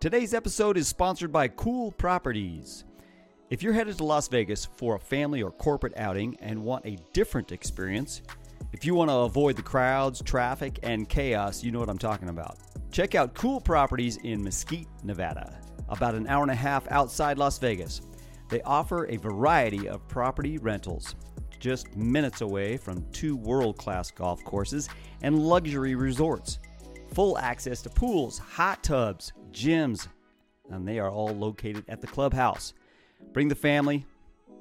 Today's episode is sponsored by Cool Properties. If you're headed to Las Vegas for a family or corporate outing and want a different experience, if you want to avoid the crowds, traffic, and chaos, you know what I'm talking about. Check out Cool Properties in Mesquite, Nevada, about an hour and a half outside Las Vegas. They offer a variety of property rentals, just minutes away from two world class golf courses and luxury resorts. Full access to pools, hot tubs, gyms, and they are all located at the clubhouse. Bring the family,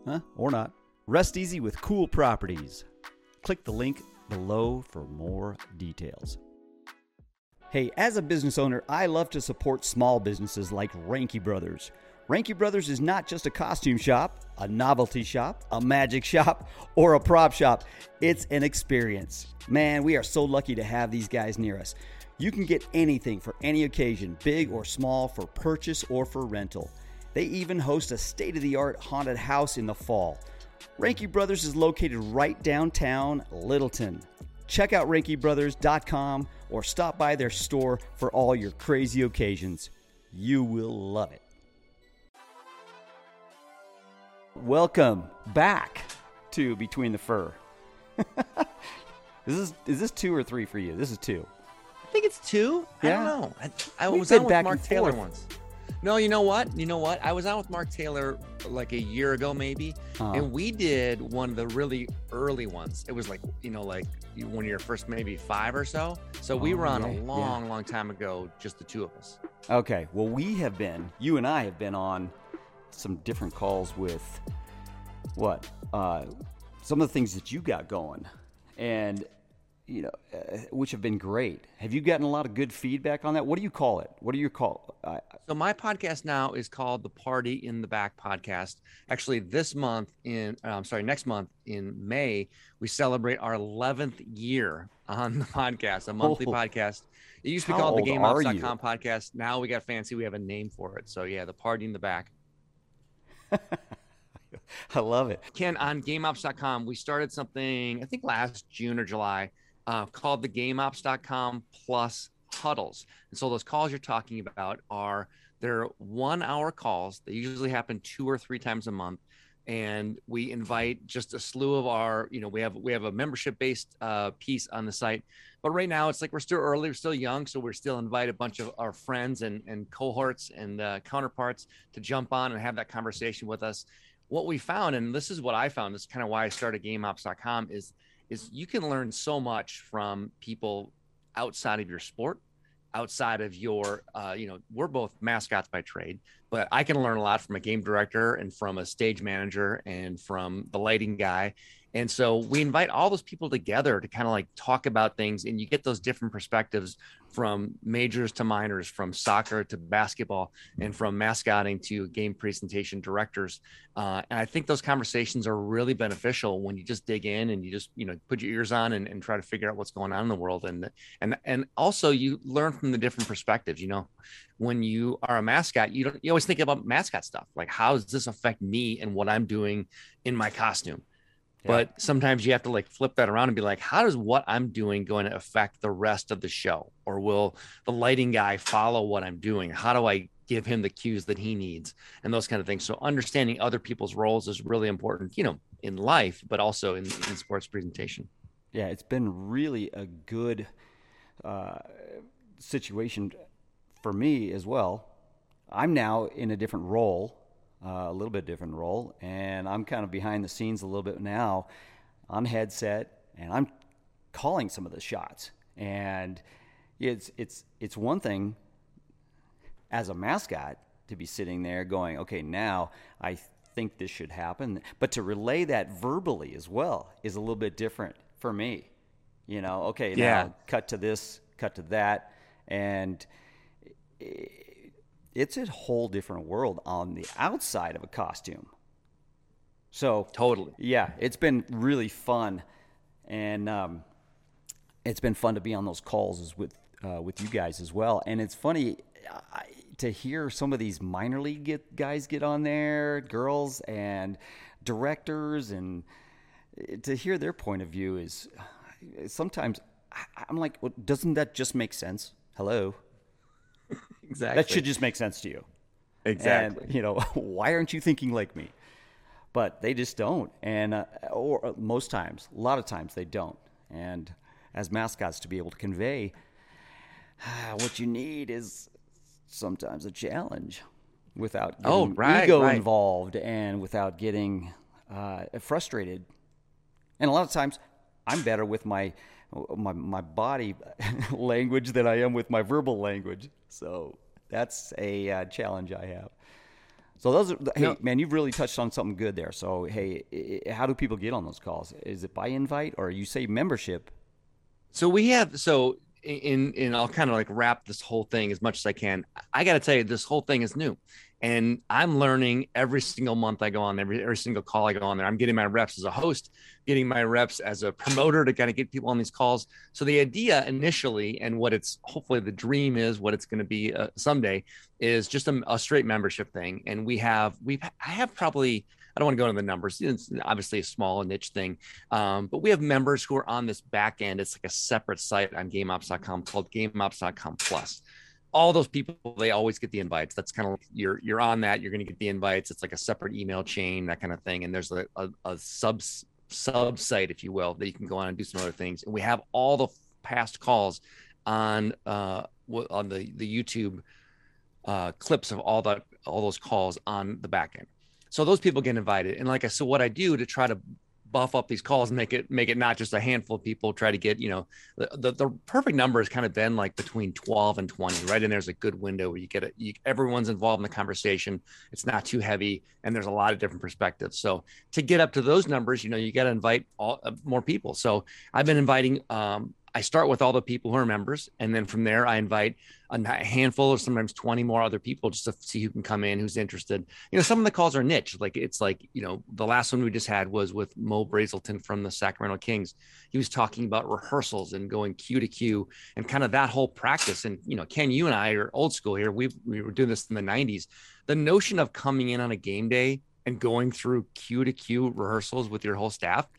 huh, or not. Rest easy with cool properties. Click the link below for more details. Hey, as a business owner, I love to support small businesses like Ranky Brothers. Ranky Brothers is not just a costume shop, a novelty shop, a magic shop, or a prop shop. It's an experience. Man, we are so lucky to have these guys near us. You can get anything for any occasion, big or small, for purchase or for rental. They even host a state of the art haunted house in the fall. Ranky Brothers is located right downtown Littleton. Check out RankyBrothers.com or stop by their store for all your crazy occasions. You will love it. Welcome back to Between the Fur. is this is this two or three for you? This is two. I think it's two. Yeah. I don't know. I, I was on with Mark Taylor forth. once. No, you know what? You know what? I was on with Mark Taylor like a year ago, maybe, Uh-huh. and we did one of the really early ones. It was like you know, like you, when you're first maybe five or so. So we Oh, were on yeah, a yeah. long, long time ago, just the two of us. Okay. Well, we have been, you and I have been on some different calls with what? Uh, some of the things that you got going, and you know, uh, which have been great. Have you gotten a lot of good feedback on that? What do you call it? What do you call? Uh, So my podcast now is called the Party in the Back podcast. Actually, this month in uh, I'm sorry, next month in May, we celebrate our 11th year on the podcast, a monthly Oh. podcast. It used to be called the? GameOps.com podcast. Now we got fancy. We have a name for it. So yeah, the Party in the Back. I love it. Ken, on GameOps.com, we started something I think last June or July uh, called the GameOps.com Plus Huddles. And so those calls you're talking about are they're one hour calls. They usually happen two or three times a month. And we invite just a slew of our, you know, we have we have a membership based uh, piece on the site, but right now it's like we're still early, we're still young, so we're still invite a bunch of our friends and and cohorts and uh, counterparts to jump on and have that conversation with us what we found, and this is what I found, this is kind of why I started GameOps.com, is is you can learn so much from people outside of your sport, outside of your, uh, you know, we're both mascots by trade, but I can learn a lot from a game director and from a stage manager and from the lighting guy. And so we invite all those people together to kind of like talk about things, and you get those different perspectives from majors to minors, from soccer to basketball, and from mascotting to game presentation directors. Uh, and I think those conversations are really beneficial when you just dig in and you just you know put your ears on and, and try to figure out what's going on in the world. And and and also you learn from the different perspectives. You know, when you are a mascot, you don't you always think about mascot stuff like how does this affect me and what I'm doing in my costume. Yeah. But sometimes you have to like flip that around and be like, how does what I'm doing going to affect the rest of the show? Or will the lighting guy follow what I'm doing? How do I give him the cues that he needs and those kind of things? So understanding other people's roles is really important, you know, in life, but also in, in sports presentation. Yeah, it's been really a good uh, situation for me as well. I'm now in a different role, uh, a little bit different role, and I'm kind of behind the scenes a little bit now I'm headset, and I'm calling some of the shots. And it's it's it's one thing as a mascot to be sitting there going, okay, now I think this should happen, but to relay that verbally as well is a little bit different for me. You know, okay, Yeah. now cut to this, cut to that, and it's a whole different world on the outside of a costume. So Totally. yeah, it's been really fun, and um, it's been fun to be on those calls with uh, with you guys as well. And it's funny I, to hear some of these minor league get, guys get on there, girls and directors, and to hear their point of view is sometimes I'm like, well, doesn't that just make sense? Hello, exactly. That should just make sense to you. Exactly. And, you know, why aren't you thinking like me? But they just don't. And, uh, or uh, most times, a lot of times they don't. And as mascots, to be able to convey what you need is sometimes a challenge without oh, right, ego right. involved and without getting uh, frustrated. And a lot of times, I'm better with my my my body language than I am with my verbal language. So that's a uh, challenge I have. So those are hey No. man, you've really touched on something good there. So hey, i- i- how do people get on those calls? Is it by invite or you say membership? So we have so in in I'll kind of like wrap this whole thing as much as I can. I got to tell you, this whole thing is new, and I'm learning every single month I go on, every every single call I go on there. I'm getting my reps as a host, getting my reps as a promoter to kind of get people on these calls. So the idea initially, and what it's hopefully the dream is, what it's going to be uh, someday, is just a, a straight membership thing. And we have we've I have probably. I don't want to go into the numbers. It's obviously a small niche thing, um, but we have members who are on this back end. It's like a separate site on GameOps.com called GameOps.com Plus. All those people, they always get the invites. That's kind of like you're you're on that. You're going to get the invites. It's like a separate email chain, that kind of thing. And there's a, a, a sub sub site, if you will, that you can go on and do some other things. And we have all the past calls on uh on the the YouTube uh, clips of all that all those calls on the back end. So those people get invited. And like I so what I do to try to buff up these calls and make it make it not just a handful of people try to get you know the, the, the perfect number has kind of been like between 12 and 20 right? And there's a good window where you get it you, everyone's involved in the conversation. It's not too heavy and there's a lot of different perspectives. So to get up to those numbers you know you got to invite all uh, more people. So i've been inviting um, I start with all the people who are members, and then from there I invite a handful or sometimes 20 more other people just to see who can come in, who's interested. You know, some of the calls are niche. Like it's like, you know, the last one we just had was with Mo Brazelton from the Sacramento Kings. He was talking about rehearsals and going cue to cue and kind of that whole practice. And, you know, Ken, you and I are old school here. We, we were doing this in the 90s. The notion of coming in on a game day and going through cue to cue rehearsals with your whole staff,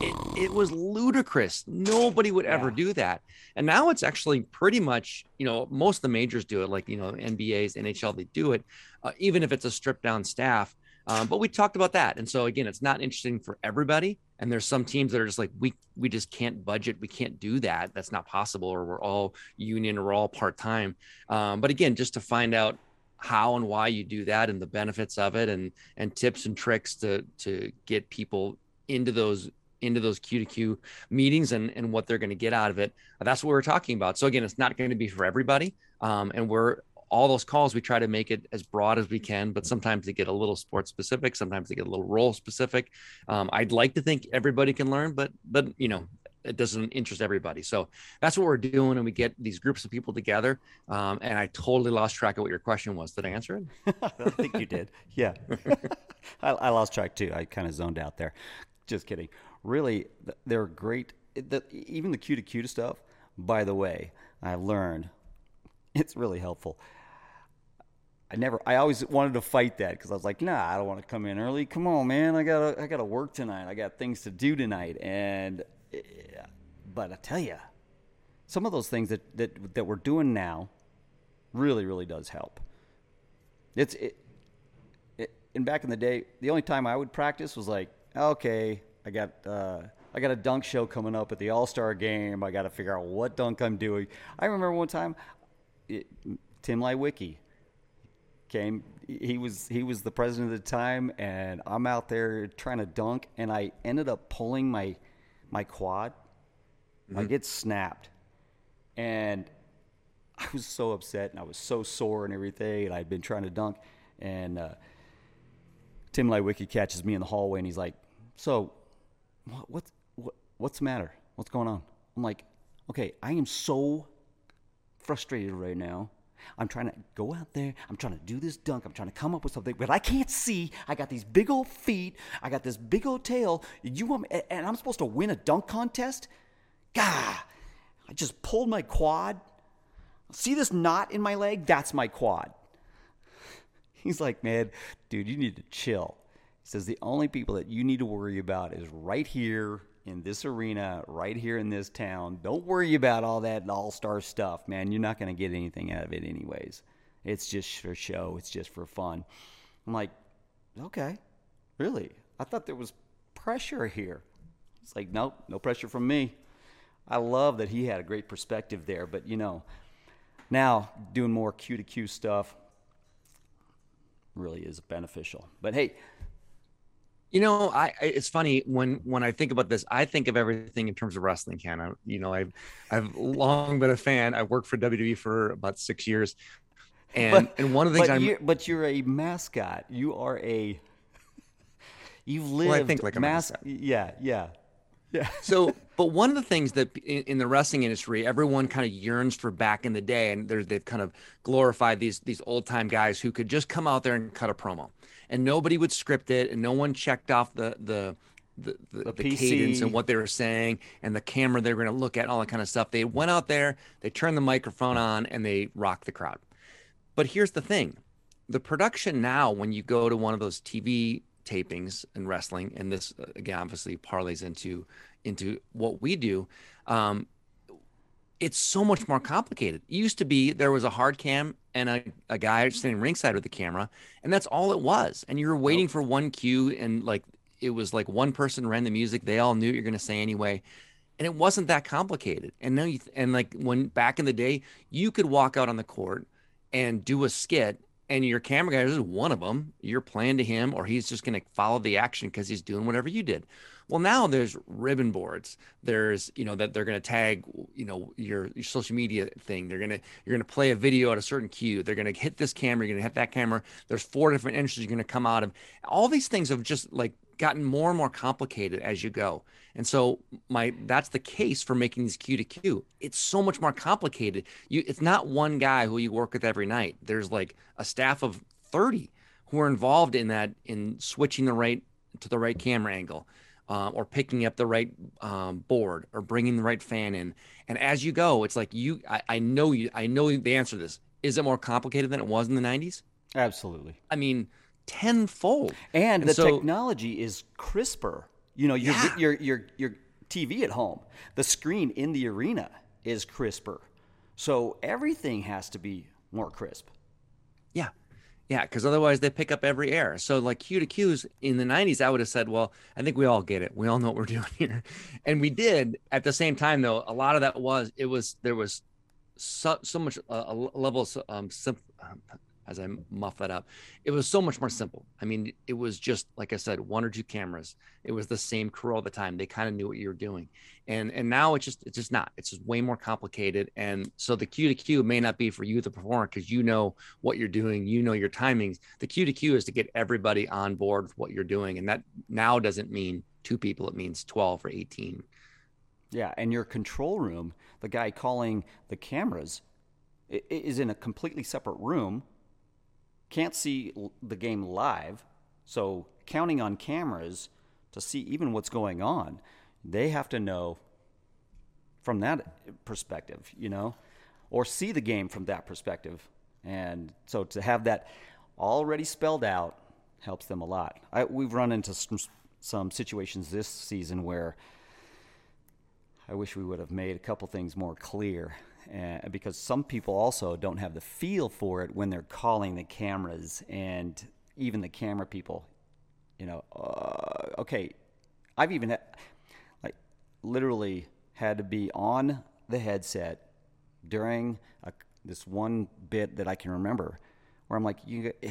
it, it was ludicrous. Nobody would ever Yeah. do that. And now it's actually pretty much, you know, most of the majors do it, like, you know, NBAs, NHL, they do it, uh, even if it's a stripped down staff. Um, but we talked about that. And so, again, it's not interesting for everybody. And there's some teams that are just like, we, we just can't budget. We can't do that. That's not possible. Or we're all union or all part time. Um, but again, just to find out how and why you do that and the benefits of it and and tips and tricks to to get people into those into those cue to cue meetings and and what they're going to get out of it. That's what we're talking about. So again, it's not going to be for everybody, um, and we're all those calls we try to make it as broad as we can but sometimes they get a little sports specific sometimes they get a little role specific um, i'd like to think everybody can learn but but you know it doesn't interest everybody so that's what we're doing and we get these groups of people together um, and i totally lost track of what your question was did i answer it I think you did. Yeah. I, I lost track too. I kind of zoned out there. Just kidding. Really, they're great. The, even the cue to cue stuff, by the way, I've learned it's really helpful. I never, I always wanted to fight that because I was like, nah, I don't want to come in early. Come on, man. I gotta, I gotta work tonight. I got things to do tonight. And, but I tell you, some of those things that, that, that we're doing now really, really does help. It's, it, it, and back in the day, the only time I would practice was like, okay, I got uh, I got a dunk show coming up at the All Star game. I got to figure out what dunk I'm doing. I remember one time, it, Tim Leiweke came. He was he was the president at the time, and I'm out there trying to dunk, and I ended up pulling my my quad. Like it snapped, and I was so upset, and I was so sore and everything, and I'd been trying to dunk, and. Uh, Tim Leiweke catches me in the hallway and he's like, "So, what, what's what, what's the matter? What's going on?" I'm like, "Okay, I am so frustrated right now. I'm trying to go out there. I'm trying to do this dunk. I'm trying to come up with something, but I can't see. I got these big old feet. I got this big old tail. You want me, and I'm supposed to win a dunk contest? Gah! I just pulled my quad. See this knot in my leg? That's my quad." He's like, man, dude, you need to chill. He says the only people that you need to worry about is right here in this arena right here in this town. Don't worry about all that all star stuff, man. You're not going to get anything out of it, anyways. It's just for show, it's just for fun. I'm like, okay, really? I thought there was pressure here. It's like, nope, no pressure from me. I love that he had a great perspective there, but you know, now doing more cue to cue stuff really is beneficial. But hey, you know, I, it's funny when when I think about this, I think of everything in terms of wrestling. Can I, you know, I've I've long been a fan. I worked for WWE for about six years, and but, and one of the things but I'm, you're, but you're a mascot. You are a you've lived. Well, I think like a mas- mascot. Yeah, yeah, yeah. so, but one of the things that in, in the wrestling industry, everyone kind of yearns for back in the day, and they've kind of glorified these these old time guys who could just come out there and cut a promo and nobody would script it, and no one checked off the the the, the, the, the cadence and what they were saying and the camera they were going to look at all that kind of stuff. They went out there, they turned the microphone on, and they rocked the crowd. But here's the thing: the production now, when you go to one of those TV tapings and wrestling, and this uh, again obviously parlays into into what we do. Um, it's so much more complicated. It used to be there was a hard cam and a, a guy standing ringside with the camera, and that's all it was. And you were waiting for one cue, and like it was like one person ran the music. They all knew what you're going to say anyway, and it wasn't that complicated. And now you and like when back in the day, you could walk out on the court and do a skit, and your camera guy is one of them. You're playing to him, or he's just going to follow the action because he's doing whatever you did. Well, now there's ribbon boards. There's, you know, that they're going to tag, you know, your, your social media thing. They're going to, you're going to play a video at a certain cue. They're going to hit this camera. You're going to hit that camera. There's four different entrances you're going to come out of. All these things have just like gotten more and more complicated as you go. And so my that's the case for making these cue to cue. It's so much more complicated. You it's not one guy who you work with every night. There's like a staff of 30 who are involved in that in switching the right to the right camera angle uh, or picking up the right um, board or bringing the right fan in. And as you go, it's like you, I, I know you, I know the answer to this. Is it more complicated than it was in the 90s? Absolutely. I mean, tenfold. And, and the so, technology is crisper. You know, your, yeah. your, your, your TV at home, the screen in the arena is crisper. So everything has to be more crisp. Yeah. Yeah, because otherwise they pick up every error. So like cue to cues in the 90s, I would have said, well, I think we all get it. We all know what we're doing here. And we did at the same time, though, a lot of that was, it was, there was so, so much uh, a level of um, sim- um, as I muff that up. It was so much more simple. I mean, it was just like I said, one or two cameras. It was the same crew all the time. They kind of knew what you were doing, and and now it's just it's just not. It's just way more complicated. And so the cue to cue may not be for you, the performer, because you know what you're doing, you know your timings. The cue to cue is to get everybody on board with what you're doing, and that now doesn't mean two people. It means twelve or eighteen. Yeah, and your control room, the guy calling the cameras, is in a completely separate room can't see the game live, so counting on cameras to see even what's going on, they have to know from that perspective, you know, or see the game from that perspective. And so to have that already spelled out helps them a lot. I, we've run into some, some situations this season where I wish we would have made a couple things more clear uh, because some people also don't have the feel for it when they're calling the cameras and even the camera people. You know, uh, okay, I've even had, like literally had to be on the headset during a, this one bit that I can remember, where I'm like, you eh,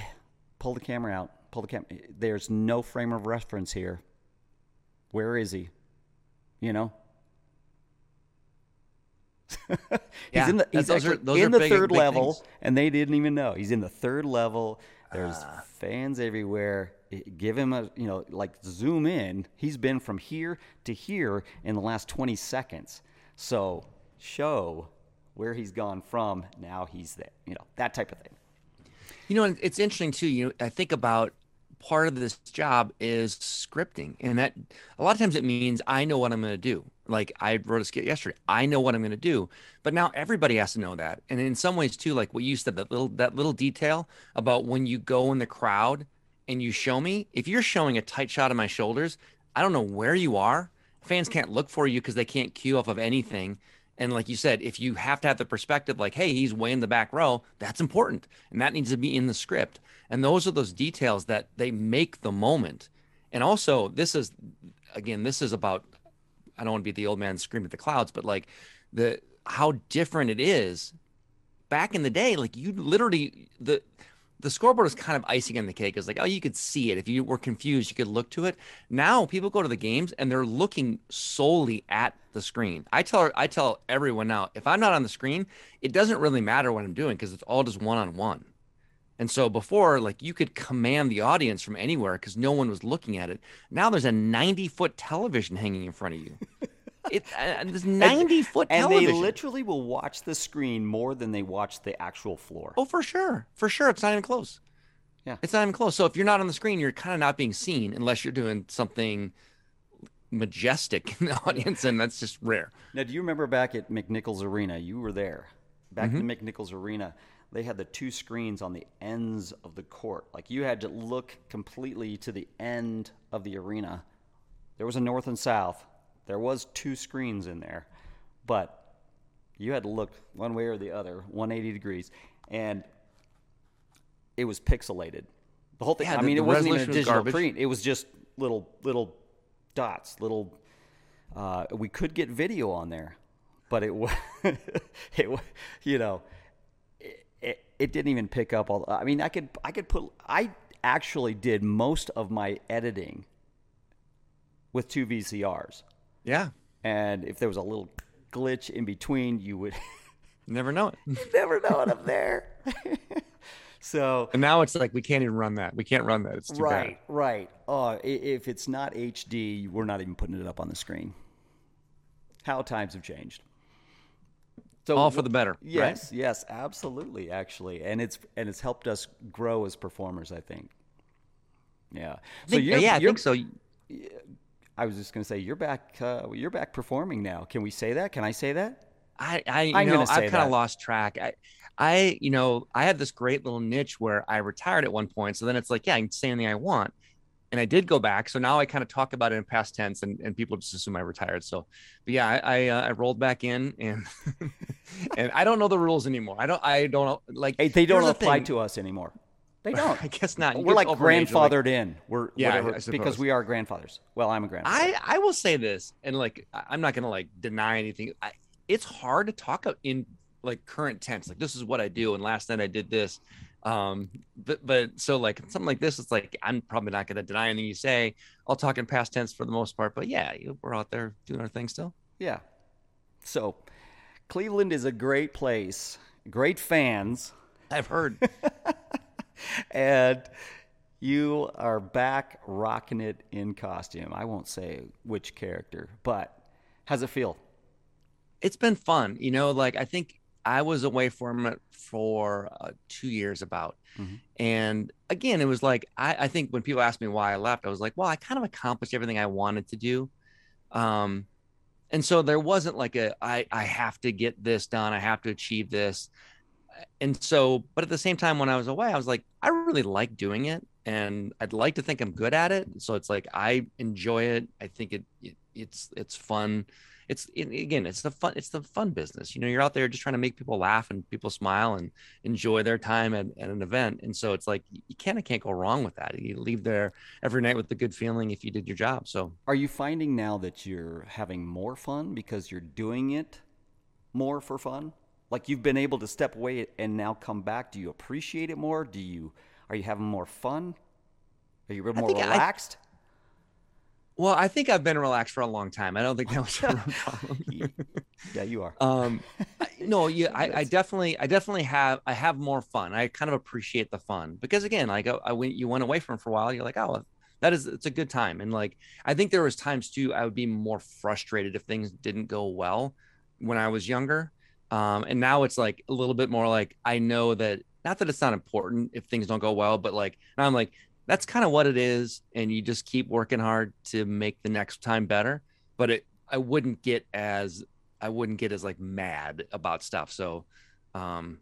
pull the camera out, pull the camera. There's no frame of reference here. Where is he? You know, he's yeah, in the he's those are, those in the big, third big level, things. and they didn't even know he's in the third level. There's uh, fans everywhere. Give him a you know like zoom in. He's been from here to here in the last 20 seconds. So show where he's gone from. Now he's there. You know that type of thing. You know, it's interesting too. You know, I think about part of this job is scripting and that a lot of times it means i know what i'm going to do like i wrote a skit yesterday i know what i'm going to do but now everybody has to know that and in some ways too like what you said that little that little detail about when you go in the crowd and you show me if you're showing a tight shot of my shoulders i don't know where you are fans can't look for you because they can't cue off of anything. And like you said, if you have to have the perspective, like, hey, he's way in the back row, that's important. And that needs to be in the script. And those are those details that they make the moment. And also, this is, again, this is about, I don't want to be the old man screaming at the clouds, but like the, how different it is back in the day. Like you literally, the, the scoreboard is kind of icing on the cake. It's like, oh, you could see it. If you were confused, you could look to it. Now people go to the games and they're looking solely at the screen. I tell I tell everyone now, if I'm not on the screen, it doesn't really matter what I'm doing because it's all just one on one. And so before, like you could command the audience from anywhere because no one was looking at it. Now there's a 90 foot television hanging in front of you. it uh, there's 90 and, foot and television. they literally will watch the screen more than they watch the actual floor. Oh, for sure, for sure, it's not even close. Yeah, it's not even close. So if you're not on the screen, you're kind of not being seen unless you're doing something majestic in the audience, and that's just rare. Now, do you remember back at McNichols Arena? You were there. Back mm-hmm. McNichols Arena, they had the two screens on the ends of the court. Like you had to look completely to the end of the arena. There was a north and south. There was two screens in there, but you had to look one way or the other, 180 degrees, and it was pixelated. The whole thing. Yeah, I mean, it wasn't even a digital print. It was just little little dots, little. Uh, we could get video on there, but it was, it was you know, it, didn't even pick up all. I mean, I could I could put I actually did most of my editing with two VCRs. Yeah. And if there was a little glitch in between, you would never know it. you never know it up there. so and now it's like we can't even run that. We can't run that. It's too right, bad. right. Uh, if it's not HD, we're not even putting it up on the screen. How times have changed. So all for the better. Yes, right? yes, absolutely. Actually, and it's and it's helped us grow as performers. I think. Yeah. So think, yeah, I think so. I was just going to say you're back. Uh, you're back performing now. Can we say that? Can I say that? I, I you I'm know, I've kind of lost track. I, I, you know, I had this great little niche where I retired at one point. So then it's like, yeah, I can say anything I want. And I did go back. So now I kind of talk about it in past tense and, and people just assume I retired. So, but yeah, I, I, uh, I rolled back in and, and I don't know the rules anymore. I don't, I don't know. Like hey, they don't apply to us anymore. They don't. I guess not. You We're like grandfathered like, in. We're yeah, whatever, because we are grandfathers. Well, I'm a grandfather. I I will say this, and like I'm not gonna like deny anything. I, it's hard to talk in like current tense. Like this is what I do, and last night I did this. Um, but but so like something like this, it's like I'm probably not gonna deny anything you say. I'll talk in past tense for the most part. But yeah, we're out there doing our thing still. Yeah. So Cleveland is a great place. Great fans. I've heard. and you are back rocking it in costume. I won't say which character, but how's it feel? It's been fun. You know, like I think I was away from it for uh, two years about. Mm-hmm. And again, it was like, I, I, think when people asked me why I left, I was like, well, I kind of accomplished everything I wanted to do. Um, and so there wasn't like a, I, I have to get this done. I have to achieve this and so, but at the same time, when I was away, I was like, I really like doing it, and I'd like to think I'm good at it. So it's like I enjoy it. I think it, it it's it's fun. It's it, again, it's the fun. It's the fun business. You know, you're out there just trying to make people laugh and people smile and enjoy their time at, at an event. And so it's like you kind of can't go wrong with that. You leave there every night with a good feeling if you did your job. So, are you finding now that you're having more fun because you're doing it more for fun? like you've been able to step away and now come back do you appreciate it more do you are you having more fun are you more relaxed I, well i think i've been relaxed for a long time. I don't think that was a problem. Yeah you are. Um no yeah I, I, definitely i definitely have i have more fun. I kind of appreciate the fun because again like I, I went you went away from for a while you're like oh that is it's a good time. And like i think there was times too i would be more frustrated if things didn't go well when i was younger. Um, and now it's like a little bit more like I know that not that it's not important if things don't go well, but like now I'm like, that's kind of what it is. And you just keep working hard to make the next time better. But it I wouldn't get as I wouldn't get as like mad about stuff. So um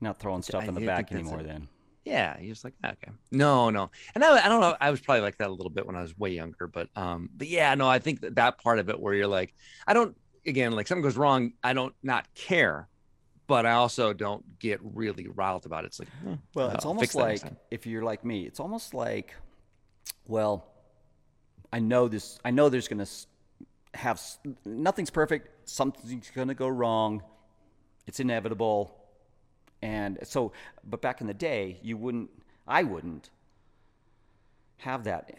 not throwing stuff I, in the back anymore then. yeah, you're just like okay, no, no, and I, I don't know. I was probably like that a little bit when I was way younger, but um, but yeah, no, I think that that part of it where you're like, I don't again like something goes wrong, I don't not care, but I also don't get really riled about it. It's like, hmm, well, it's almost like if you're like me, it's almost like, well, I know this. I know there's gonna have nothing's perfect. Something's gonna go wrong. It's inevitable and so, but back in the day, you wouldn't, I wouldn't have that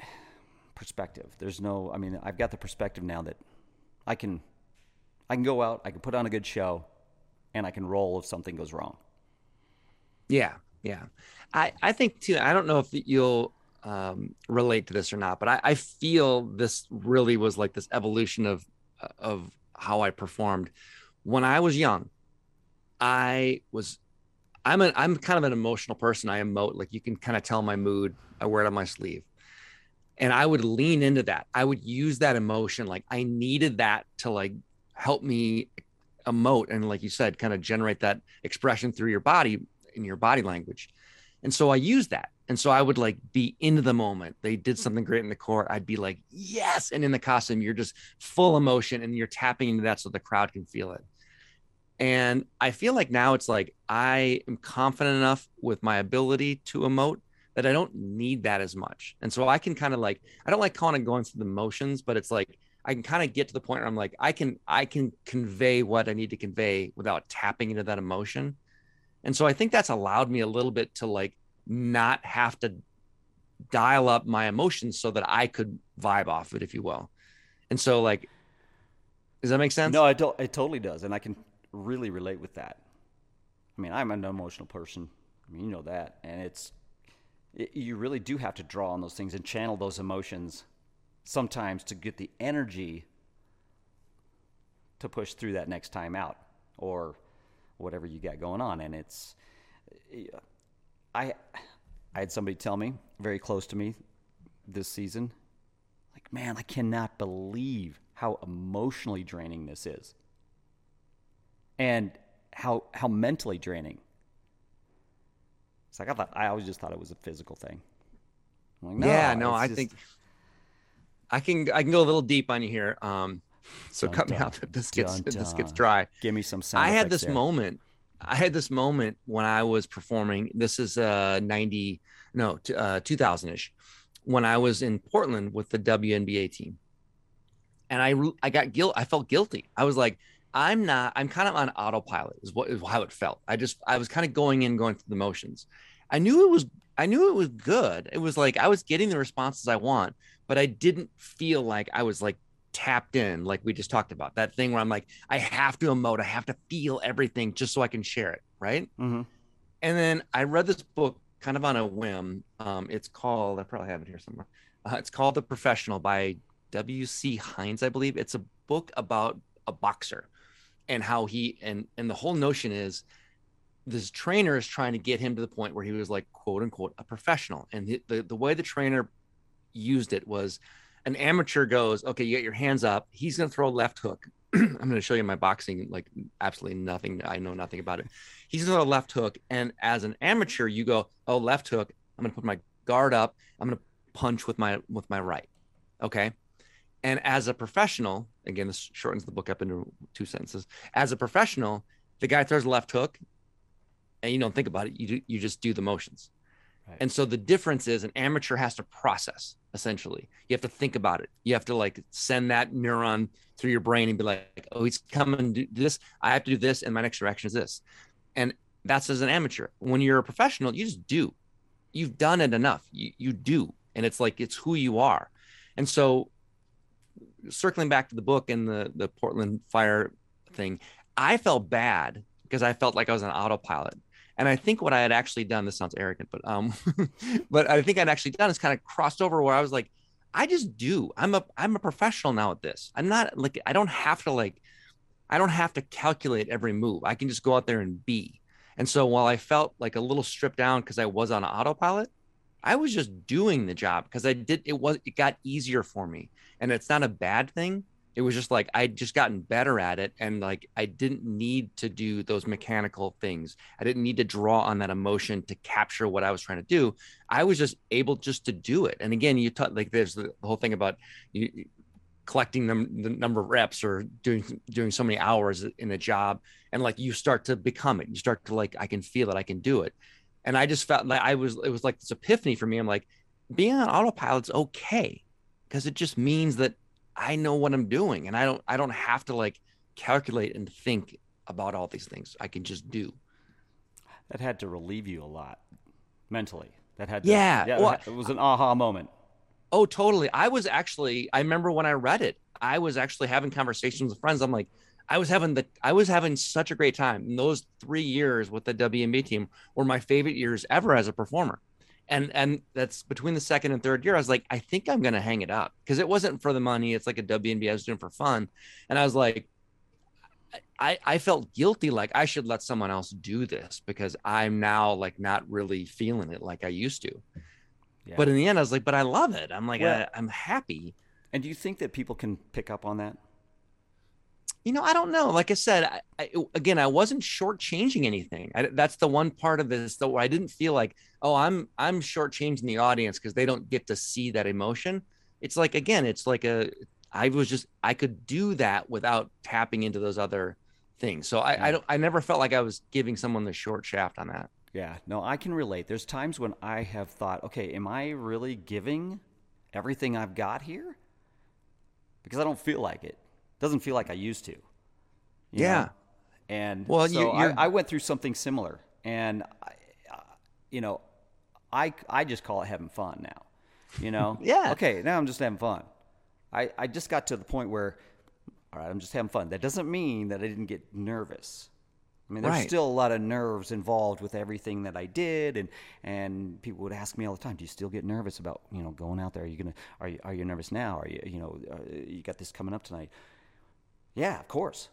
perspective. There's no, I mean, I've got the perspective now that I can, I can go out, I can put on a good show, and I can roll if something goes wrong. Yeah, yeah. I, I think too. I don't know if you'll um, relate to this or not, but I, I feel this really was like this evolution of of how I performed when I was young. I was I'm an I'm kind of an emotional person. I emote like you can kind of tell my mood. I wear it on my sleeve. And I would lean into that. I would use that emotion. Like I needed that to like help me emote and like you said, kind of generate that expression through your body in your body language. And so I used that. And so I would like be into the moment. They did something great in the court. I'd be like, yes. And in the costume, you're just full emotion and you're tapping into that so the crowd can feel it. And I feel like now it's like I am confident enough with my ability to emote that I don't need that as much. And so I can kind of like, I don't like calling it going through the motions, but it's like I can kind of get to the point where I'm like, I can, I can convey what I need to convey without tapping into that emotion. And so I think that's allowed me a little bit to like not have to dial up my emotions so that I could vibe off it, if you will. And so like, does that make sense? No, it, it totally does. And I can really relate with that. I mean, I'm an emotional person. I mean, you know that, and it's it, you really do have to draw on those things and channel those emotions sometimes to get the energy to push through that next time out or whatever you got going on. And it's I I had somebody tell me very close to me this season, like, man, I cannot believe how emotionally draining this is and how how mentally draining. It's like I thought I always just thought it was a physical thing. Like, no, yeah, no, I just... think I can I can go a little deep on you here. Um, so dun, cut dun, me off if this gets dun, if this gets dry. Give me some sound. I had this moment. I had this moment when I was performing. This is uh ninety no uh, two thousand ish when I was in Portland with the WNBA team, and I I got guilt. I felt guilty. I was like, I'm not, I'm kind of on autopilot is what is how it felt. I just, I was kind of going in, going through the motions. I knew it was, I knew it was good. It was like I was getting the responses I want, but I didn't feel like I was like tapped in, like we just talked about that thing where I'm like, I have to emote, I have to feel everything just so I can share it. Right. Mm-hmm. And then I read this book kind of on a whim. Um, it's called, I probably have it here somewhere. Uh, it's called The Professional by W.C. Heinz, I believe. It's a book about a boxer and how he and and the whole notion is this trainer is trying to get him to the point where he was like quote unquote a professional and the, the way the trainer used it was an amateur goes okay you get your hands up. He's going to throw a left hook. I'm going to show you my boxing like absolutely nothing. I know nothing about it. He's going to throw a left hook and as an amateur you go oh left hook. I'm going to put my guard up. I'm going to punch with my with my right. Okay? And as a professional, again, this shortens the book up into two sentences. As a professional, the guy throws a left hook, and you don't think about it. You do, you just do the motions. Right. And so the difference is an amateur has to process essentially. You have to think about it. You have to like send that neuron through your brain and be like, oh, he's coming to do this. I have to do this, and my next direction is this. And that's as an amateur. When you're a professional, you just do. You've done it enough. You you do, and it's like it's who you are. And so circling back to the book and the the Portland fire thing, I felt bad because I felt like I was an autopilot. And I think what I had actually done, this sounds arrogant, but um, but I think I'd actually done is kind of crossed over where I was like, I just do. I'm a I'm a professional now at this. I'm not like I don't have to like I don't have to calculate every move. I can just go out there and be. And so while I felt like a little stripped down because I was on autopilot, I was just doing the job because I did it was it got easier for me. And it's not a bad thing. It was just like I'd just gotten better at it. And like I didn't need to do those mechanical things. I didn't need to draw on that emotion to capture what I was trying to do. I was just able just to do it. And again, you talk like there's the whole thing about you collecting them the number of reps or doing doing so many hours in a job and like you start to become it you start to like i can feel it i can do it and i just felt like i was it was like this epiphany for me i'm like being on autopilot's okay because it just means that I know what I'm doing and I don't I don't have to like calculate and think about all these things. I can just do. That had to relieve you a lot mentally. That had to, yeah. yeah well, it was an aha moment. Oh, totally. I was actually I remember when I read it, I was actually having conversations with friends. I'm like, I was having the I was having such a great time. And those three years with the WNBA team were my favorite years ever as a performer and and that's between the second and third year i was like i think i'm gonna hang it up because it wasn't for the money it's like a WNBA i was doing for fun and i was like I, I felt guilty like I should let someone else do this because I'm now like not really feeling it like I used to. Yeah. But in the end, I was like, but I love it. I'm like, well, I, I'm happy. And do you think that people can pick up on that? You know, I don't know. Like I said, I, I, again, I wasn't shortchanging anything. I, that's the one part of this though I didn't feel like, oh, I'm I'm shortchanging the audience because they don't get to see that emotion. It's like again, it's like a I was just I could do that without tapping into those other things. So I yeah. I don't I never felt like I was giving someone the short shaft on that. Yeah, no, I can relate. There's times when I have thought, okay, am I really giving everything I've got here? Because I don't feel like it doesn't feel like I used to. Yeah. Know? And well, so I, I, went through something similar, and I, you know, I I just call it having fun now. You know. yeah. Okay. Now I'm just having fun. I I just got to the point where, all right, I'm just having fun. That doesn't mean that I didn't get nervous. I mean, there's right. still a lot of nerves involved with everything that I did, and and people would ask me all the time, "Do you still get nervous about you know going out there? Are you gonna are you are you nervous now? Are you you know uh, you got this coming up tonight?" Yeah, of course.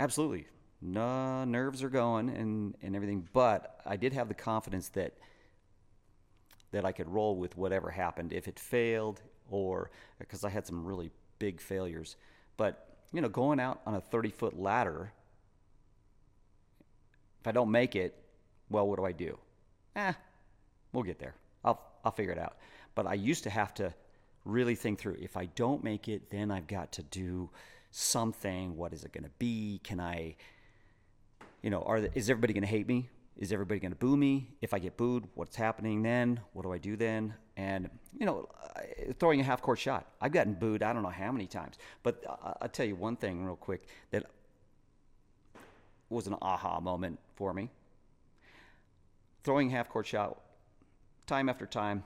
Absolutely. No, nerves are going and, and everything. But I did have the confidence that that I could roll with whatever happened. If it failed or because I had some really big failures. But, you know, going out on a 30 foot ladder, if I don't make it, well, what do I do? Eh, we'll get there. I'll, I'll figure it out. But I used to have to really think through if I don't make it, then I've got to do something. What is it going to be? Can I, you know, are is everybody going to hate me? Is everybody going to boo me? If I get booed, what's happening then? What do I do then? And you know, throwing a half court shot. I've gotten booed. I don't know how many times. But I'll tell you one thing real quick that was an aha moment for me. Throwing half court shot, time after time,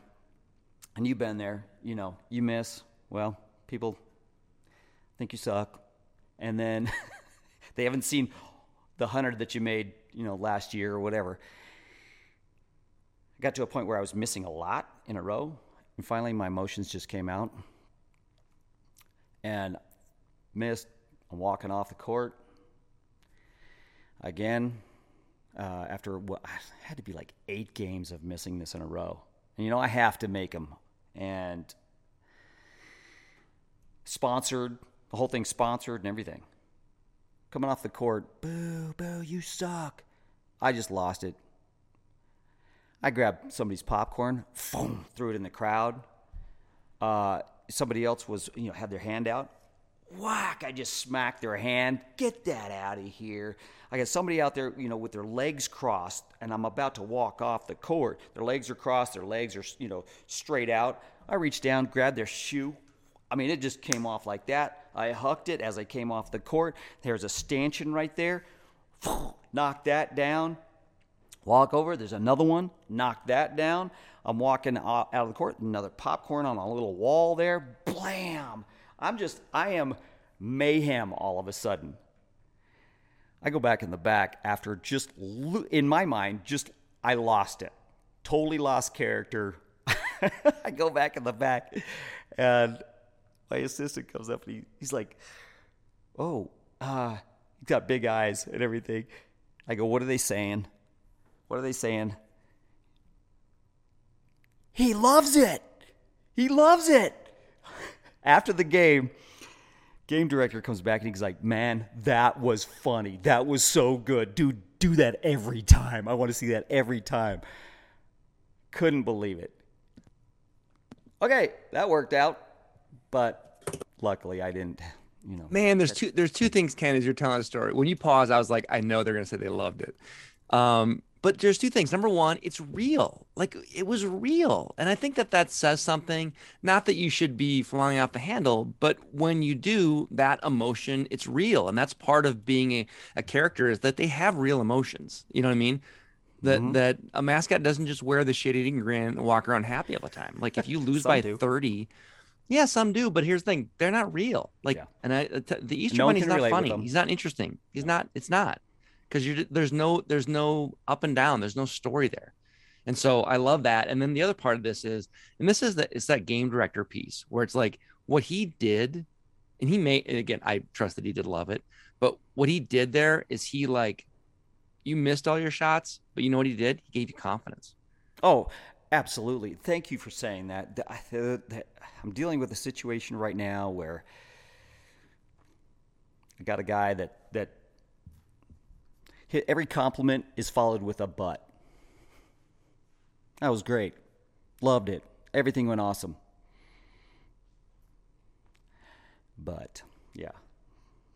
and you've been there. You know, you miss. Well, people think you suck, and then they haven't seen the hundred that you made, you know, last year or whatever. I got to a point where I was missing a lot in a row, and finally my emotions just came out, and missed. I'm walking off the court again. Uh, after what I had to be like eight games of missing this in a row, and you know I have to make them, and sponsored the whole thing sponsored and everything. Coming off the court, boo, boo, you suck. I just lost it. I grabbed somebody's popcorn, boom, threw it in the crowd. Uh, somebody else was, you know, had their hand out. Whack! I just smacked their hand. Get that out of here. I got somebody out there, you know, with their legs crossed, and I'm about to walk off the court. Their legs are crossed, their legs are, you know, straight out. I reached down, grabbed their shoe. I mean, it just came off like that. I hucked it as I came off the court. There's a stanchion right there. Knock that down. Walk over. There's another one. Knock that down. I'm walking out of the court. Another popcorn on a little wall there. Blam. I'm just, I am mayhem all of a sudden. I go back in the back after just, in my mind, just, I lost it. Totally lost character. I go back in the back and my assistant comes up and he, he's like, "Oh, uh, he's got big eyes and everything." I go, "What are they saying? What are they saying?" He loves it. He loves it. After the game, game director comes back and he's like, "Man, that was funny. That was so good, dude. Do that every time. I want to see that every time." Couldn't believe it. Okay, that worked out, but luckily I didn't. You know, man, there's two there's two things, Ken, as you're telling the story. When you pause, I was like, I know they're gonna say they loved it. Um, but there's two things. Number one, it's real. Like it was real. And I think that that says something. Not that you should be flying off the handle, but when you do that emotion, it's real. And that's part of being a, a character is that they have real emotions. You know what I mean? That mm-hmm. that a mascot doesn't just wear the shit eating grin and walk around happy all the time. Like if you lose by do. 30, yeah, some do, but here's the thing: they're not real. Like, yeah. and I, the Easter no Bunny's not funny. He's not interesting. He's not. It's not because you're there's no there's no up and down there's no story there and so i love that and then the other part of this is and this is that it's that game director piece where it's like what he did and he made again i trust that he did love it but what he did there is he like you missed all your shots but you know what he did he gave you confidence oh absolutely thank you for saying that i'm dealing with a situation right now where i got a guy that that every compliment is followed with a but. That was great. Loved it. Everything went awesome. But yeah.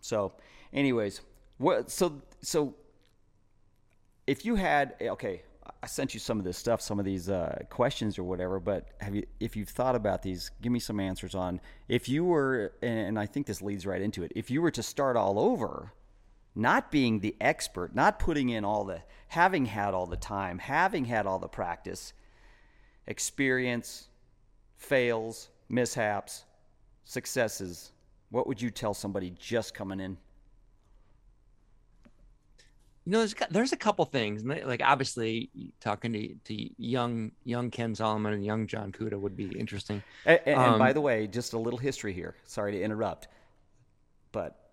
So, anyways, what so so if you had okay, I sent you some of this stuff, some of these uh, questions or whatever. But have you, if you've thought about these, give me some answers on if you were, and I think this leads right into it. If you were to start all over, not being the expert, not putting in all the, having had all the time, having had all the practice, experience, fails, mishaps, successes, what would you tell somebody just coming in? You know, there's there's a couple things. Like obviously, talking to to young young Ken Solomon and young John Kuda would be interesting. And, and, um, and by the way, just a little history here. Sorry to interrupt, but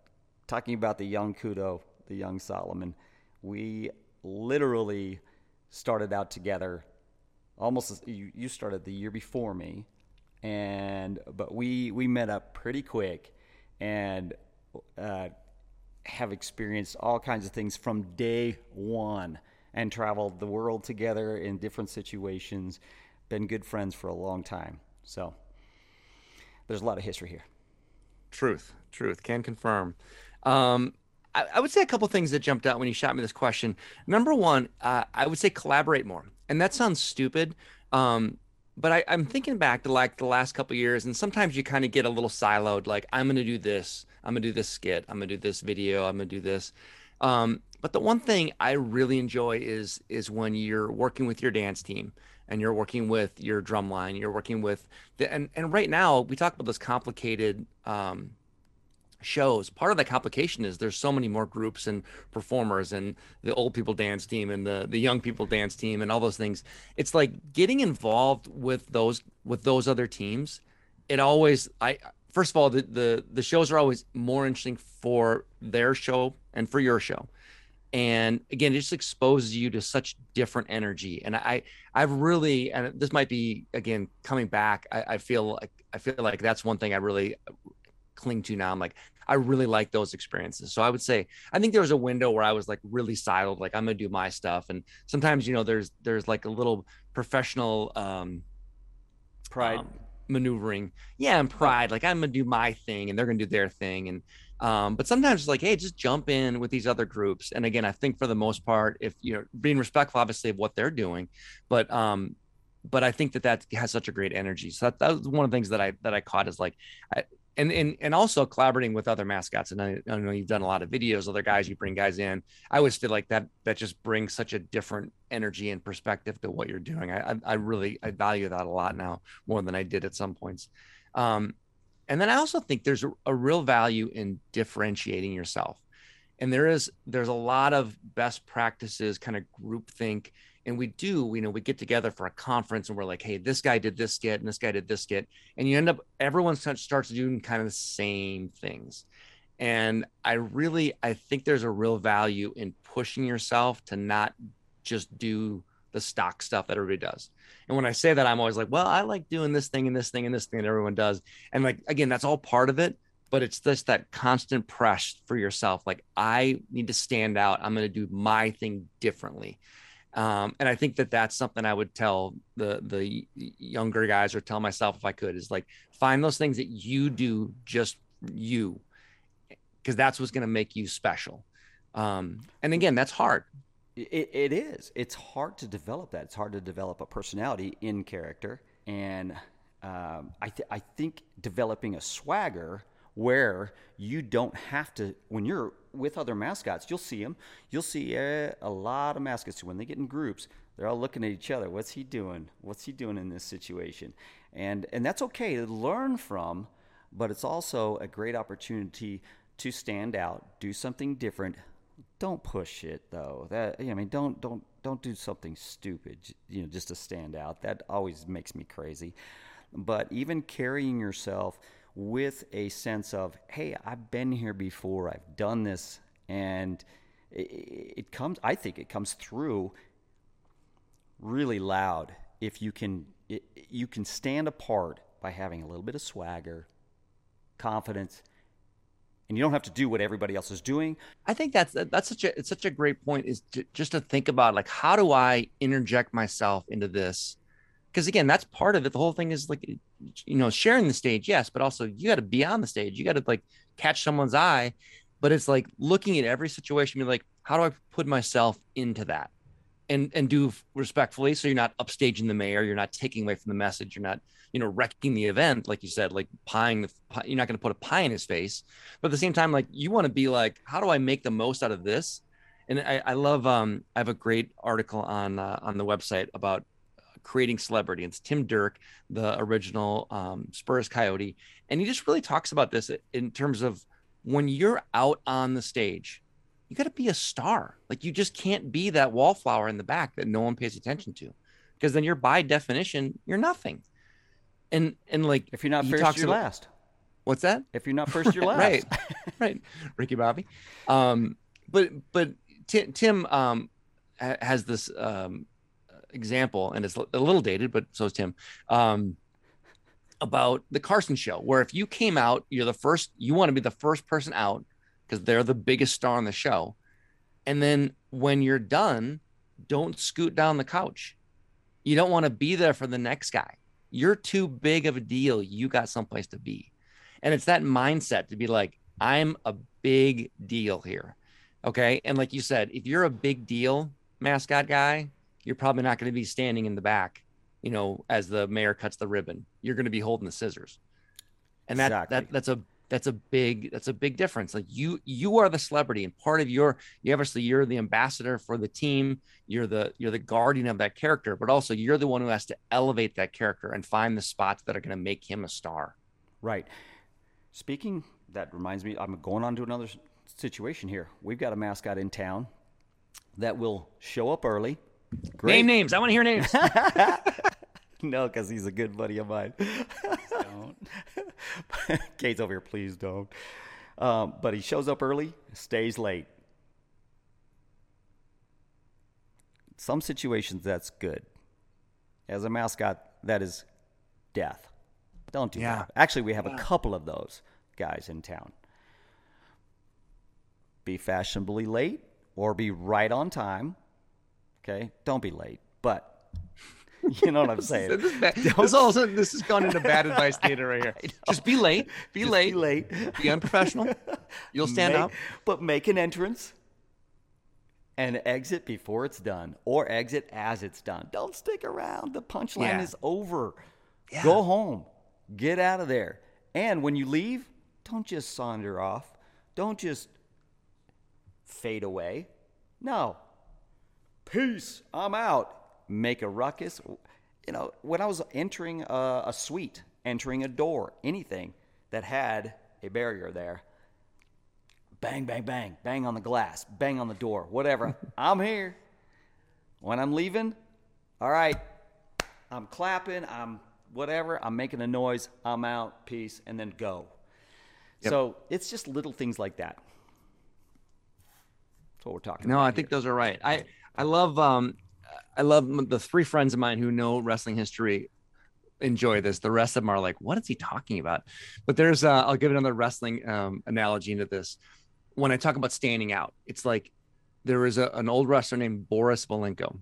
talking about the young Kudo, the young Solomon, we literally started out together almost as, you, you started the year before me and but we we met up pretty quick and uh, have experienced all kinds of things from day one and traveled the world together in different situations been good friends for a long time so there's a lot of history here truth truth can confirm um, I, I, would say a couple things that jumped out when you shot me this question. Number one, uh, I would say collaborate more, and that sounds stupid. Um, but I, am thinking back to like the last couple years, and sometimes you kind of get a little siloed. Like I'm gonna do this, I'm gonna do this skit, I'm gonna do this video, I'm gonna do this. Um, but the one thing I really enjoy is is when you're working with your dance team and you're working with your drum line, you're working with the and and right now we talk about those complicated um, shows part of the complication is there's so many more groups and performers and the old people dance team and the the young people dance team and all those things it's like getting involved with those with those other teams it always i first of all the the, the shows are always more interesting for their show and for your show and again it just exposes you to such different energy and i i've really and this might be again coming back i, I feel like i feel like that's one thing i really cling to now. I'm like, I really like those experiences. So I would say I think there was a window where I was like really siloed, like I'm gonna do my stuff. And sometimes, you know, there's there's like a little professional um pride um, maneuvering. Yeah, and pride. Like I'm gonna do my thing and they're gonna do their thing. And um, but sometimes it's like, hey, just jump in with these other groups. And again, I think for the most part, if you're being respectful, obviously, of what they're doing, but um, but I think that that has such a great energy. So that, that was one of the things that I that I caught is like, I, and and and also collaborating with other mascots. And I, I, know you've done a lot of videos, other guys, you bring guys in. I always feel like that that just brings such a different energy and perspective to what you're doing. I I, really I value that a lot now more than I did at some points. Um, and then I also think there's a, a real value in differentiating yourself. And there is there's a lot of best practices, kind of group think and we do you know we get together for a conference and we're like hey this guy did this skit and this guy did this skit and you end up everyone starts doing kind of the same things and i really i think there's a real value in pushing yourself to not just do the stock stuff that everybody does and when i say that i'm always like well i like doing this thing and this thing and this thing that everyone does and like again that's all part of it but it's just that constant press for yourself. Like I need to stand out. I'm going to do my thing differently. Um, and I think that that's something I would tell the the younger guys or tell myself if I could is like find those things that you do just you, because that's what's going to make you special. Um, and again, that's hard. It, it is. It's hard to develop that. It's hard to develop a personality in character, and um, I th- I think developing a swagger where you don't have to when you're with other mascots. You'll see them you'll see a, a lot of mascots. When they get in groups they're all looking at each other. What's he doing? What's he doing in this situation? And and that's okay to learn from but it's also a great opportunity to stand out do something different. Don't push it though. That i mean don't don't don't do something stupid you know just to stand out. That always makes me crazy. But even carrying yourself with a sense of, hey, I've been here before, I've done this, and it, comes. I think it comes through really loud if you can. It, you can stand apart by having a little bit of swagger, confidence, and you don't have to do what everybody else is doing. I think that's that's such a it's such a great point is to, just to think about like how do I interject myself into this because again that's part of it. The whole thing is like you know sharing the stage yes but also you got to be on the stage. You got to like catch someone's eye. But it's like looking at every situation be like how do i put myself into that? And and do respectfully so you're not upstaging the mayor you're not taking away from the message you're not you know wrecking the event like you said like pieing the you're not going to put a pie in his face. But at the same time like you want to be like how do i make the most out of this? And I, I love um i have a great article on uh, on the website about creating celebrity. It's Tim Derk, the original um, Spurs Coyote, and he just really talks about this in terms of when you're out on the stage, you got to be a star. Like you just can't be that wallflower in the back that no one pays attention to, because then you're by definition you're nothing. And and like if you're not 1st you're about, last. What's that? If you're not first, you're last. right, right, Ricky Bobby. Um, but but Tim, Tim um, has this um, example, and it's a little dated, but so is Tim, um, about the Carson show, where if you came out, you're the first, you want to be the first person out because they're the biggest star on the show. And then when you're done, don't scoot down the couch. You don't want to be there for the next guy. You're too big of a deal. You got someplace to be. And it's that mindset to be like, I'm a big deal here. Okay. And like you said, if you're a big deal mascot guy, you're probably not going to be standing in the back, you know, as the mayor cuts the ribbon. You're going to be holding the scissors. And that, exactly. that that's a that's a big that's a big difference. Like you you are the celebrity and part of your you obviously you're the ambassador for the team, you're the you're the guardian of that character, but also you're the one who has to elevate that character and find the spots that are going to make him a star. Right. Speaking that reminds me I'm going on to another situation here. We've got a mascot in town that will show up early Great. Name names. I want to hear names. no, because he's a good buddy of mine. don't. Kate's over here. Please don't. Um, but he shows up early, stays late. Some situations that's good. As a mascot, that is death. Don't do yeah. that. Actually, we have yeah. a couple of those guys in town. Be fashionably late or be right on time Okay, don't be late, but you know what I'm saying. this, is this, all sudden, this has gone into bad advice theater right here. Just be late. Be Just late. Be late. Be unprofessional. You'll stand make, up. But make an entrance and exit before it's done, or exit as it's done. Don't stick around. The punchline yeah. is over. Yeah. Go home. Get out of there. And when you leave, don't just saunter off. Don't just fade away. No, peace, I'm out, make a ruckus. You know, when I was entering a, a suite, entering a door, anything that had a barrier there, bang, bang, bang, bang on the glass, bang on the door, whatever. I'm here. When I'm leaving, all right, I'm clapping, I'm whatever, I'm making a noise, I'm out, peace, and then go. Yep. So it's just little things like that. That's what we're talking no, about. No, I think those are right. I I love um I love the three friends of mine who know wrestling history enjoy this. The rest of them are like, what is he talking about? But there's, uh, I'll give another wrestling um, analogy into this. When I talk about standing out, it's like there was a, an old wrestler named Boris Malenko.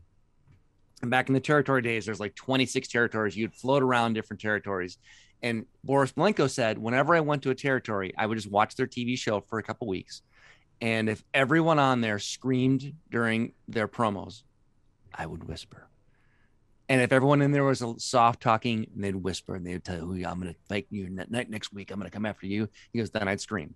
And back in the territory days, there's like 26 territories. You'd float around different territories. And Boris Malenko said, whenever I went to a territory, I would just watch their TV show for a couple weeks. And if everyone on there screamed during their promos, I would whisper. And if everyone in there was a soft talking, they'd whisper and they'd tell you, I'm going to fight you next week. I'm going to come after you. He goes, then I'd scream.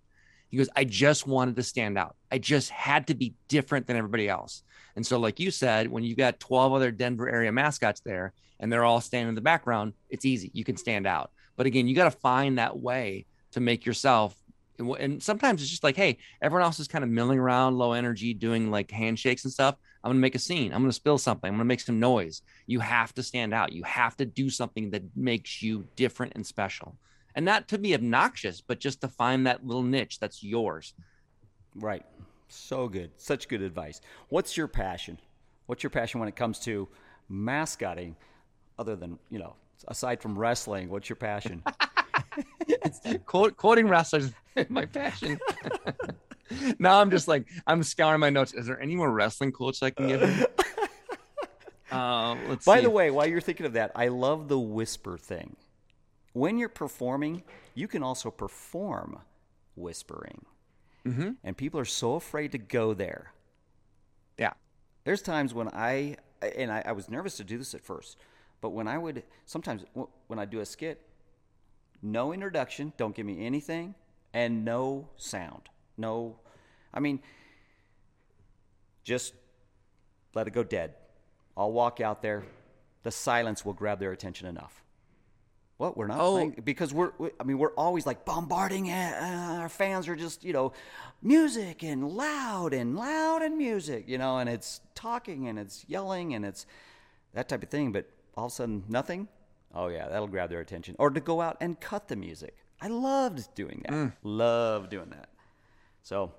He goes, I just wanted to stand out. I just had to be different than everybody else. And so, like you said, when you got 12 other Denver area mascots there and they're all standing in the background, it's easy. You can stand out. But again, you got to find that way to make yourself and sometimes it's just like, hey, everyone else is kind of milling around, low energy, doing like handshakes and stuff. I'm gonna make a scene. I'm gonna spill something. I'm gonna make some noise. You have to stand out. You have to do something that makes you different and special, and not to be obnoxious, but just to find that little niche that's yours. Right. So good. Such good advice. What's your passion? What's your passion when it comes to mascotting, other than you know, aside from wrestling? What's your passion? quote, quoting wrestlers my passion. now I'm just like I'm scouring my notes. Is there any more wrestling quotes I can give him? Uh, let's By see. the way, while you're thinking of that, I love the whisper thing. When you're performing, you can also perform whispering, mm-hmm. and people are so afraid to go there. Yeah, there's times when I and I, I was nervous to do this at first, but when I would sometimes when I do a skit, no introduction, don't give me anything, and no sound. No, I mean, just let it go dead. I'll walk out there. The silence will grab their attention enough. What we're not oh. playing because we're we, I mean we're always like bombarding it. Uh, our fans are just you know music and loud and loud and music you know and it's talking and it's yelling and it's that type of thing. But all of a sudden nothing. Oh yeah, that'll grab their attention. Or to go out and cut the music. I loved doing that. Mm. Love doing that. So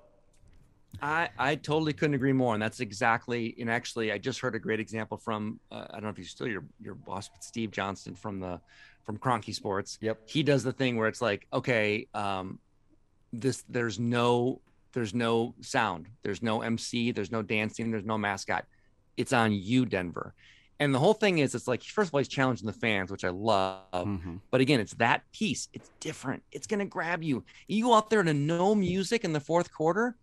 I, I totally couldn't agree more. And that's exactly, and actually, I just heard a great example from, uh, I don't know if you're still your, your boss, but Steve Johnston from the, from Kroenke Sports. Yep. He does the thing where it's like, okay, um, this, there's no, there's no sound, there's no MC, there's no dancing, there's no mascot. It's on you, Denver. And the whole thing is, it's like, first of all, he's challenging the fans, which I love. Mm-hmm. But again, it's that piece. It's different. It's going to grab you. You go out there to no music in the fourth quarter,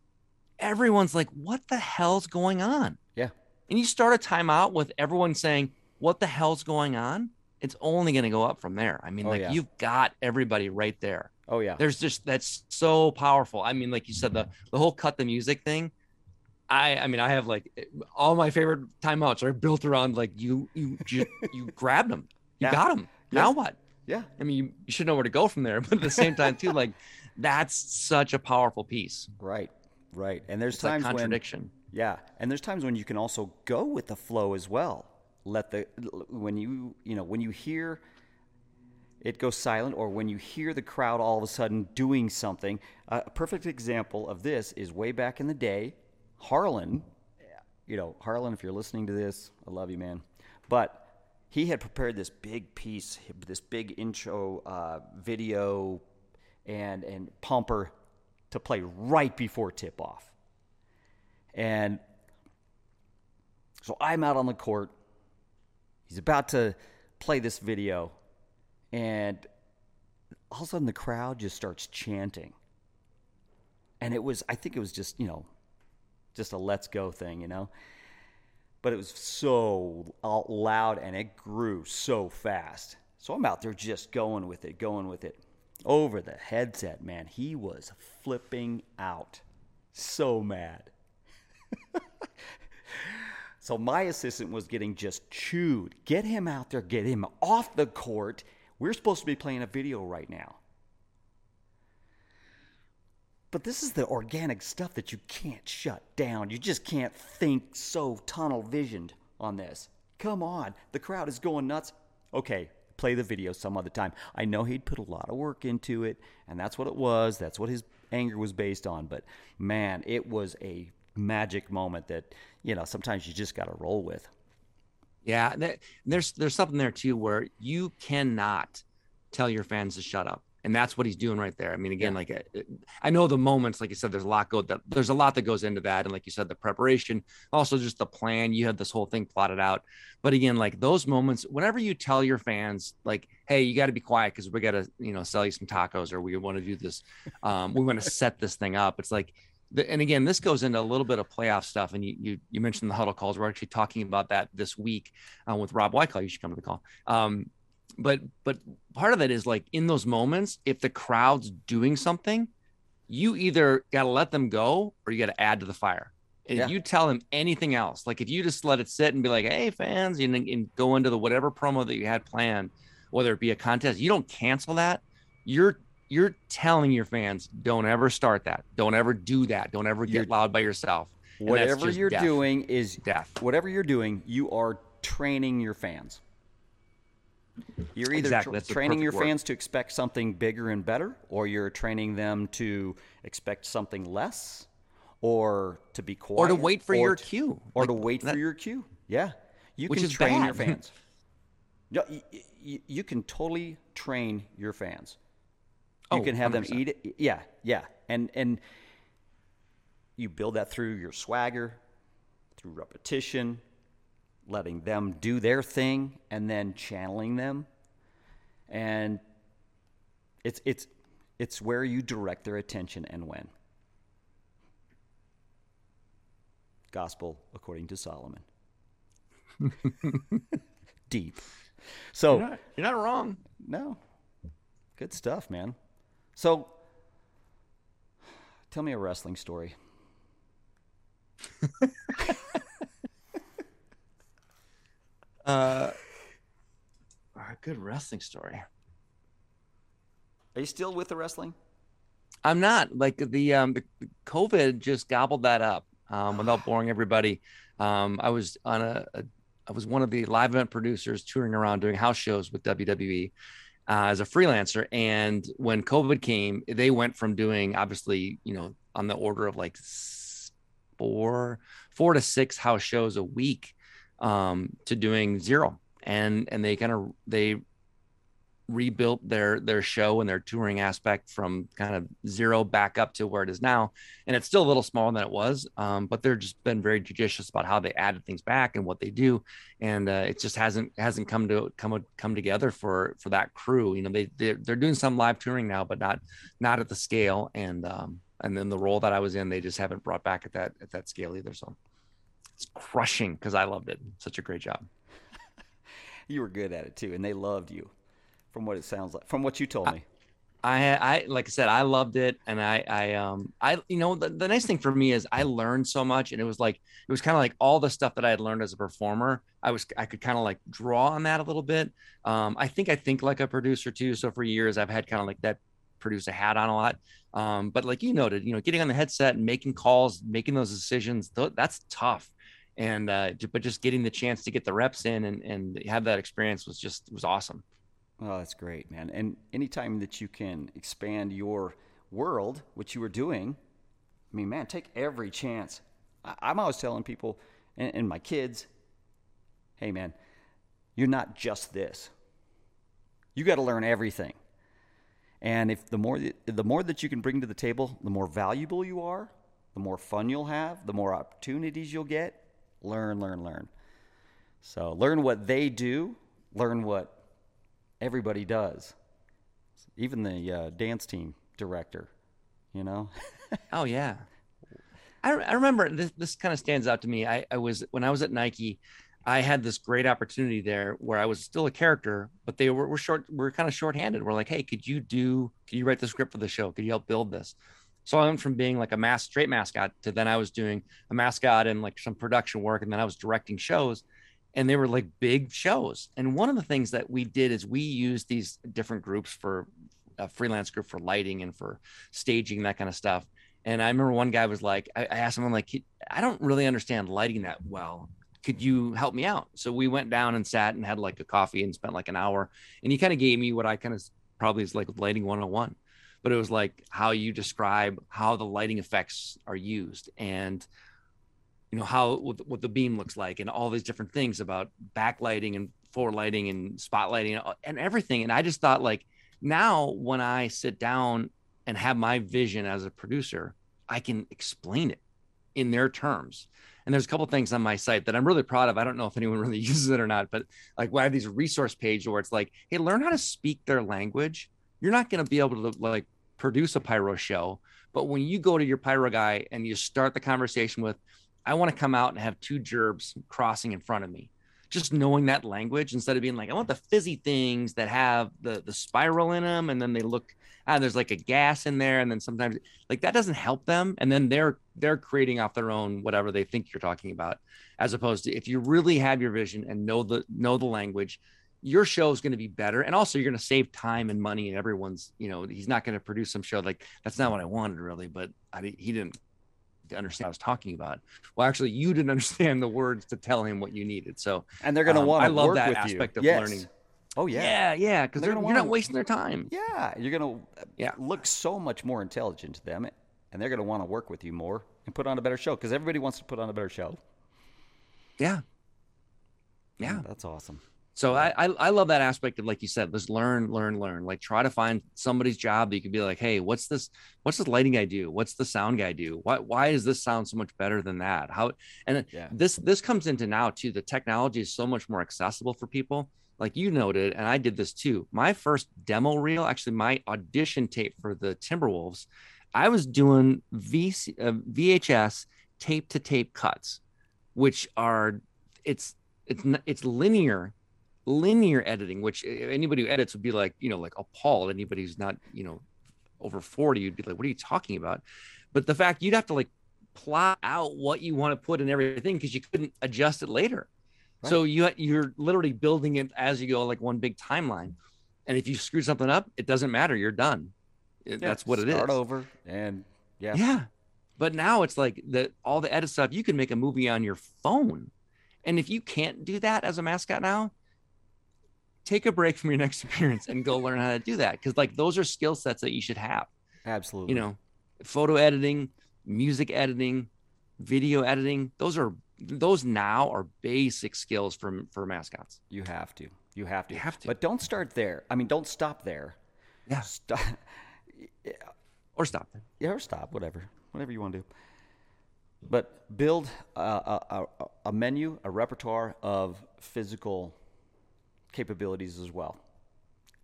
everyone's like, what the hell's going on? Yeah. And you start a timeout with everyone saying, what the hell's going on? It's only going to go up from there. I mean, oh, like, yeah. you've got everybody right there. Oh, yeah. There's just, that's so powerful. I mean, like you said, the, the whole cut the music thing I I mean I have like all my favorite timeouts are built around like you you you, you grabbed them, you yeah. got them. Yeah. Now what? Yeah. I mean you, you should know where to go from there, but at the same time too, like that's such a powerful piece. Right. Right. And there's it's times like contradiction. When, yeah, and there's times when you can also go with the flow as well. Let the when you you know when you hear it goes silent or when you hear the crowd all of a sudden doing something. Uh, a perfect example of this is way back in the day Harlan, you know, Harlan, if you're listening to this, I love you, man. But he had prepared this big piece, this big intro uh, video and, and pumper to play right before tip off. And so I'm out on the court. He's about to play this video. And all of a sudden the crowd just starts chanting. And it was, I think it was just, you know, just a let's go thing, you know? But it was so loud and it grew so fast. So I'm out there just going with it, going with it. Over the headset, man, he was flipping out. So mad. so my assistant was getting just chewed. Get him out there, get him off the court. We're supposed to be playing a video right now. But this is the organic stuff that you can't shut down. You just can't think so tunnel visioned on this. Come on, the crowd is going nuts. Okay, play the video some other time. I know he'd put a lot of work into it, and that's what it was. That's what his anger was based on. But man, it was a magic moment that, you know, sometimes you just got to roll with. Yeah, there's there's something there too where you cannot tell your fans to shut up and that's what he's doing right there. I mean, again, yeah. like uh, I know the moments, like you said, there's a lot go that there's a lot that goes into that, and like you said, the preparation, also just the plan. You had this whole thing plotted out, but again, like those moments, whenever you tell your fans, like, hey, you got to be quiet because we got to, you know, sell you some tacos, or we want to do this, um, we want to set this thing up. It's like. The, and again, this goes into a little bit of playoff stuff, and you you, you mentioned the huddle calls. We're actually talking about that this week uh, with Rob Wyckoff. You should come to the call. Um, but but part of it is like in those moments if the crowd's doing something you either got to let them go or you got to add to the fire. And yeah. if you tell them anything else like if you just let it sit and be like hey fans and, and go into the whatever promo that you had planned whether it be a contest you don't cancel that. You're you're telling your fans don't ever start that. Don't ever do that. Don't ever get you're, loud by yourself. Whatever you're death. doing is death. whatever you're doing you are training your fans you're either exactly. tra- training your word. fans to expect something bigger and better, or you're training them to expect something less, or to be quiet, or to wait for your to, cue, or like to wait that, for your cue. Yeah, you can train bad. your fans. you, you, you, can totally train your fans. You oh, can have 100%. them eat it. Yeah, yeah, and and you build that through your swagger, through repetition, letting them do their thing and then channeling them. And it's it's it's where you direct their attention and when. Gospel according to Solomon. Deep. So you're not, you're not wrong. No. Good stuff, man. So tell me a wrestling story. Uh, a good wrestling story. Are you still with the wrestling? I'm not. Like the um the COVID just gobbled that up um, without boring everybody. Um, I was on a, a I was one of the live event producers touring around doing house shows with WWE uh, as a freelancer. And when COVID came, they went from doing obviously, you know, on the order of like four, four to six house shows a week um, to doing zero, and and they kind of they rebuilt their their show and their touring aspect from kind of zero back up to where it is now. And it's still a little smaller than it was um, but they're just been very judicious about how they added things back and what they do. And uh, it just hasn't hasn't come to come come together for for that crew. You know they they're, they're doing some live touring now but not not at the scale. And um and then the role that i was in they just haven't brought back at that at that scale either. So it's crushing because I loved it. Such a great job. you were good at it too, and they loved you, from what it sounds like, from what you told me. I, I, like I said, I loved it, and I, I, um, I, you know, the, the nice thing for me is I learned so much, and it was like it was kind of like all the stuff that I had learned as a performer. I was, I could kind of like draw on that a little bit. Um, I think I think like a producer too. So for years, I've had kind of like that producer hat on a lot. Um, but like you noted, you know, getting on the headset and making calls, making those decisions, th- that's tough and uh, but just getting the chance to get the reps in and, and have that experience was just was awesome. Oh, that's great, man! And anytime that you can expand your world, what you were doing, I mean, man, take every chance. I, am always telling people and, and my kids, hey, man, you're not just this. You got to learn everything. And if the more the more that you can bring to the table, the more valuable you are, the more fun you'll have, the more opportunities you'll get, learn, learn, learn. So learn what they do, learn what everybody does, even the uh, dance team director, you know? oh, yeah. I, I remember this, this kind of stands out to me. I, I was, when I was at Nike, I had this great opportunity there where I was still a character, but they were, were short, we're kind of shorthanded. We're like, hey, could you do, could you write the script for the show? Could you help build this? So I went from being like a mass straight mascot to then I was doing a mascot and like some production work, and then I was directing shows, and they were like big shows. And one of the things that we did is we used these different groups for a freelance group for lighting and for staging that kind of stuff. And I remember one guy was like, I, asked him, I'm like, I don't really understand lighting that well. Could you help me out? So we went down and sat and had like a coffee and spent like an hour. And he kind of gave me what I kind of probably is like lighting 101 but it was like how you describe how the lighting effects are used and you know how what, the beam looks like and all these different things about backlighting and forelighting and spotlighting and, everything. And i just thought like now when i sit down and have my vision as a producer i can explain it in their terms. And there's a couple things on my site that i'm really proud of. I don't know if anyone really uses it or not but like we have these resource page where it's like hey learn how to speak their language you're not going to be able to like produce a pyro show but when you go to your pyro guy and you start the conversation with I want to come out and have two gerbs crossing in front of me. Just knowing that language instead of being like, I want the fizzy things that have the the spiral in them, and then they look ah, there's like a gas in there, and then sometimes like that doesn't help them, and then they're they're creating off their own whatever they think you're talking about, as opposed to if you really have your vision and know the know the language, your show is going to be better and also you're going to save time and money and everyone's you know he's not going to produce some show like that's not what i wanted really but I, he didn't understand what I was talking about. Well, actually, you didn't understand the words to tell him what you needed. So, and they're going to um, want to I love work that aspect you. of yes. learning. Oh yeah, yeah, yeah, because They're they're, you're not wasting their time. yeah. You're going to Yeah. look so much more intelligent to them, and they're going to want to work with you more and put on a better show because everybody wants to put on a better show. Yeah, yeah. that's awesome. So I, I I love that aspect of like you said, let's learn, learn, learn. Like try to find somebody's job that you could be like, hey, what's this? What's this lighting guy do? What's the sound guy do? Why why does this sound so much better than that? How and Yeah. this this comes into now too. The technology is so much more accessible for people. Like you noted, and I did this too. My first demo reel, actually, my audition tape for the Timberwolves, I was doing VC, uh, VHS tape to tape cuts, which are it's it's it's linear linear editing, which eh, anybody who edits would be like, you know, like appalled. Anybody who's not, you know, over 40, you'd be like, what are you talking about? But the fact you'd have to like plot out what you want to put in everything because you couldn't adjust it later. So you you're literally building it as you go, like one big timeline. And if you screw something up, it doesn't matter. You're done. Eh, yeah, That's what it is. Start over, and yeah, Yeah. But now it's like the all the edit stuff, you can make a movie on your phone. And if you can't do that as a mascot now, take a break from your next appearance and go learn how to do that. Because like those are skill sets that you should have. absolutely. You know, photo editing, music editing, video editing, those are those now are basic skills for for mascots. you have to. You have to. You have to. But don't start there. I mean, don't stop there. Yeah. Stop. Or stop. Yeah, or stop, whatever, whatever you want to do. But build a, a, a menu, a repertoire of physical capabilities as well.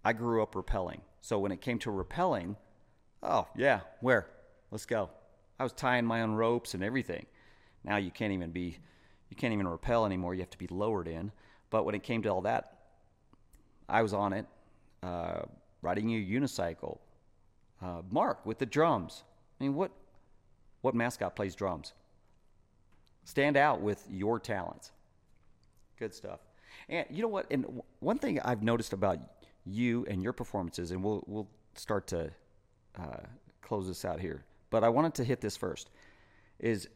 I grew up rappelling, so when it came to rappelling, oh yeah, where? Let's go. I was tying my own ropes and everything. Now you can't even be, you can't even rappel anymore. You have to be lowered in. But when it came to all that, I was on it, uh, riding a unicycle, uh, Mark with the drums. I mean, what what mascot plays drums? Stand out with your talents. Good stuff. And you know what? And one thing I've noticed about you and your performances, and we'll we'll start to uh, close this out here. But I wanted to hit this first. Is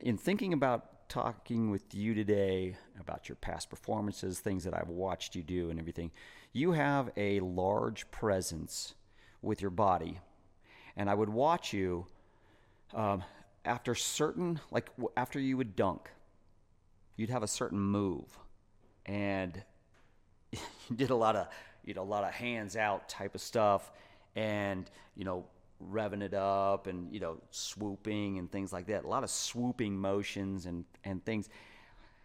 in thinking about talking with you today about your past performances, things that I've watched you do, and everything, you have a large presence with your body. And I would watch you um, after certain, like after you would dunk, you'd have a certain move, and you did a lot of, you know, a lot of hands out type of stuff, and you know, revving it up, and you know, swooping and things like that. A lot of swooping motions and and things,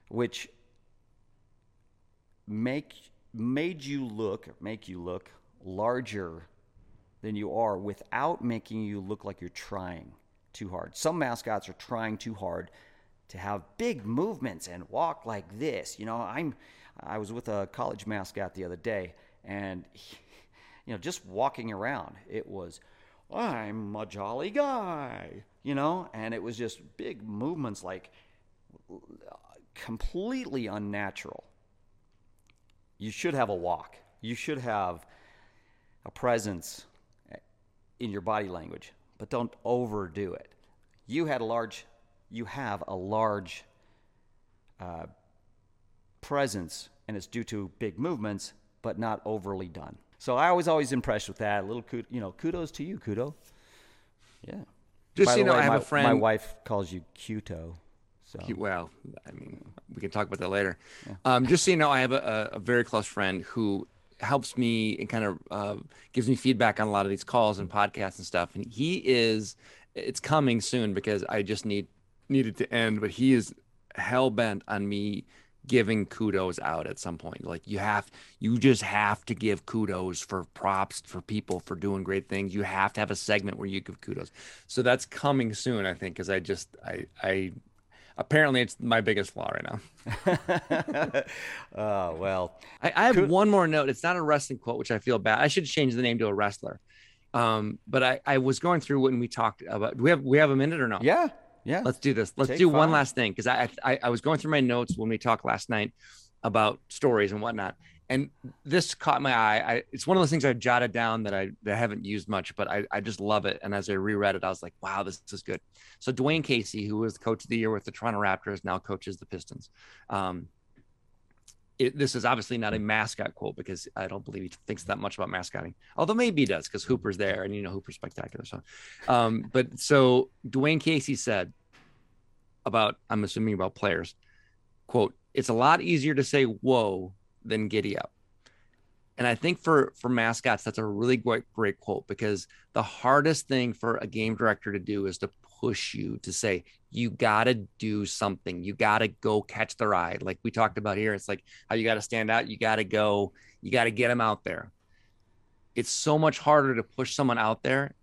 which make made you look make you look larger than you are without making you look like you're trying too hard. Some mascots are trying too hard to have big movements and walk like this. You know, I'm I was with a college mascot the other day and he, you know, just walking around, it was I'm a jolly guy, you know, and it was just big movements like completely unnatural. You should have a walk. You should have a presence in your body language, but don't overdo it. You had a large, you have a large uh, presence, and it's due to big movements, but not overly done. So I was always impressed with that. A little, kud- you know, kudos to you, kudo. Yeah. Just By so you know, way, I have my, a friend. My wife calls you Cuto. So well, I mean, we can talk about that later. Yeah. Um, just so you know, I have a, a, very close friend who helps me and kind of uh, gives me feedback on a lot of these calls and podcasts and stuff. And he is, it's coming soon because I just need needed to end, but he is hell bent on me giving kudos out at some point. Like you have, you just have to give kudos for props for people for doing great things. You have to have a segment where you give kudos. So that's coming soon, I think, because I just, I, I, apparently it's my biggest flaw right now. oh well, I, I have one more note. It's not a wrestling quote, which I feel bad. I should change the name to a wrestler. Um, but I, I was going through when we talked about. Do we have we have a minute or no? Yeah, yeah. Let's do this. Let's Take do five. one last thing because I, I I was going through my notes when we talked last night about stories and whatnot, and this caught my eye. I, it's one of those things I jotted down that I, that I haven't used much, but I, I just love it. And as I reread it, I was like, wow, this, this is good. So Dwayne Casey, who was coach of the year with the Toronto Raptors, now coaches the Pistons. Um, it, this is obviously not a mascot quote because I don't believe he thinks that much about mascotting. Although maybe he does because Hooper's there and you know Hooper's spectacular. So, um, but so Dwayne Casey said about I'm assuming about players, quote, "It's a lot easier to say whoa than giddy up." And I think for for mascots, that's a really great great quote because the hardest thing for a game director to do is to push you to say you got to do something. You got to go catch the ride. Like we talked about here, it's like how you got to stand out. You got to go. You got to get them out there. It's so much harder to push someone out there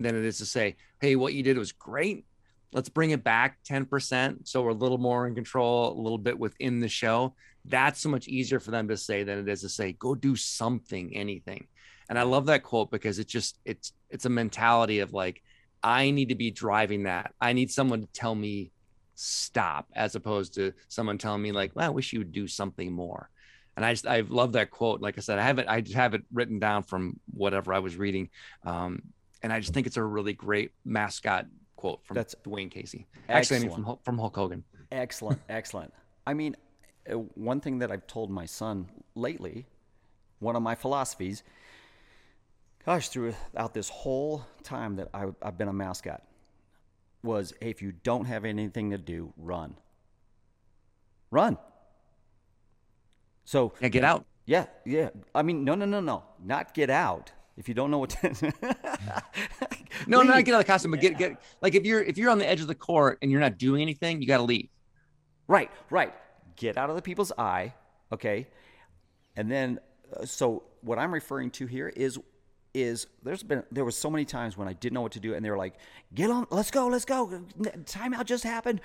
than it is to say, "Hey, what you did was great. Let's bring it back 10%. So we're a little more in control, a little bit within the show. That's so much easier for them to say than it is to say, go do something, anything. And I love that quote because it's just, it's, it's a mentality of like, I need to be driving that. I need someone to tell me stop as opposed to someone telling me like, well, I wish you would do something more. And I just, I love that quote. Like I said, I have it, I just have it written down from whatever I was reading. Um, and I just think it's a really great mascot quote from That's Dwayne Casey. Actually, I mean from from Hulk Hogan. Excellent, excellent. I mean, uh, one thing that I've told my son lately, one of my philosophies, gosh, throughout this whole time that I, I've been a mascot, was hey, if you don't have anything to do, run. Run. So yeah, get out. Yeah, yeah. I mean, no, no, no, no, not get out. If you don't know what to No, not get out of the costume, but get get like if you're if you're on the edge of the court and you're not doing anything, you got to leave. Right, right. Get out of the people's eye, okay? And then uh, so what I'm referring to here is is there's been there was so many times when I didn't know what to do and they were like, "Get on, let's go, let's go. Timeout just happened.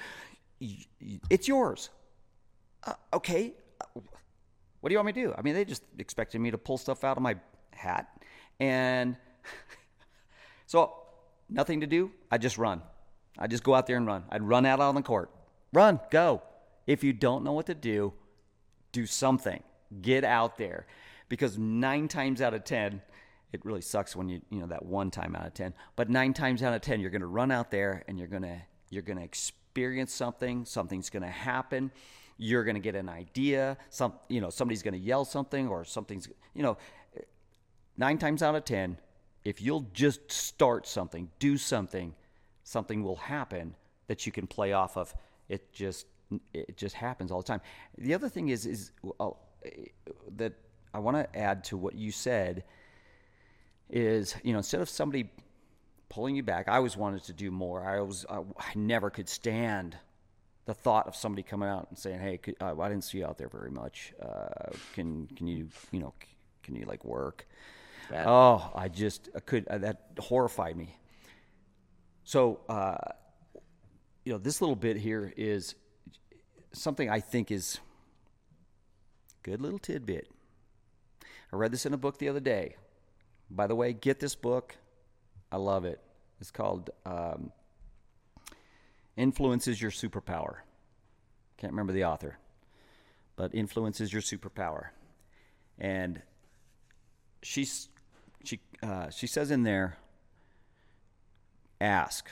It's yours." Uh, okay. What do you want me to do? I mean, they just expected me to pull stuff out of my hat and so nothing to do. I just run. I just go out there and run. I'd run out on the court. Run, go. If you don't know what to do, do something. Get out there. Because nine times out of 10, it really sucks when you, you know, that one time out of 10, but nine times out of 10, you're going to run out there and you're to, you're to experience something. Something's going to happen. You're going to get an idea. Some, you know, somebody's going to yell something or something's, you know, nine times out of 10, if you'll just start something, do something, something will happen that you can play off of. It just it just happens all the time. The other thing is is uh, that I want to add to what you said is you know instead of somebody pulling you back, I always wanted to do more. I was I, I never could stand the thought of somebody coming out and saying, "Hey, could, uh, I didn't see you out there very much. Uh, can can you you know can you like work?" bad. Oh, I just I could uh, that horrified me. So, uh, you know, this little bit here is something I think is good little tidbit. I read this in a book the other day. By the way, get this book. I love it. It's called um, "Influence is Your Superpower." Can't remember the author, but "Influence is Your Superpower," and she's she uh, she says in there, ask,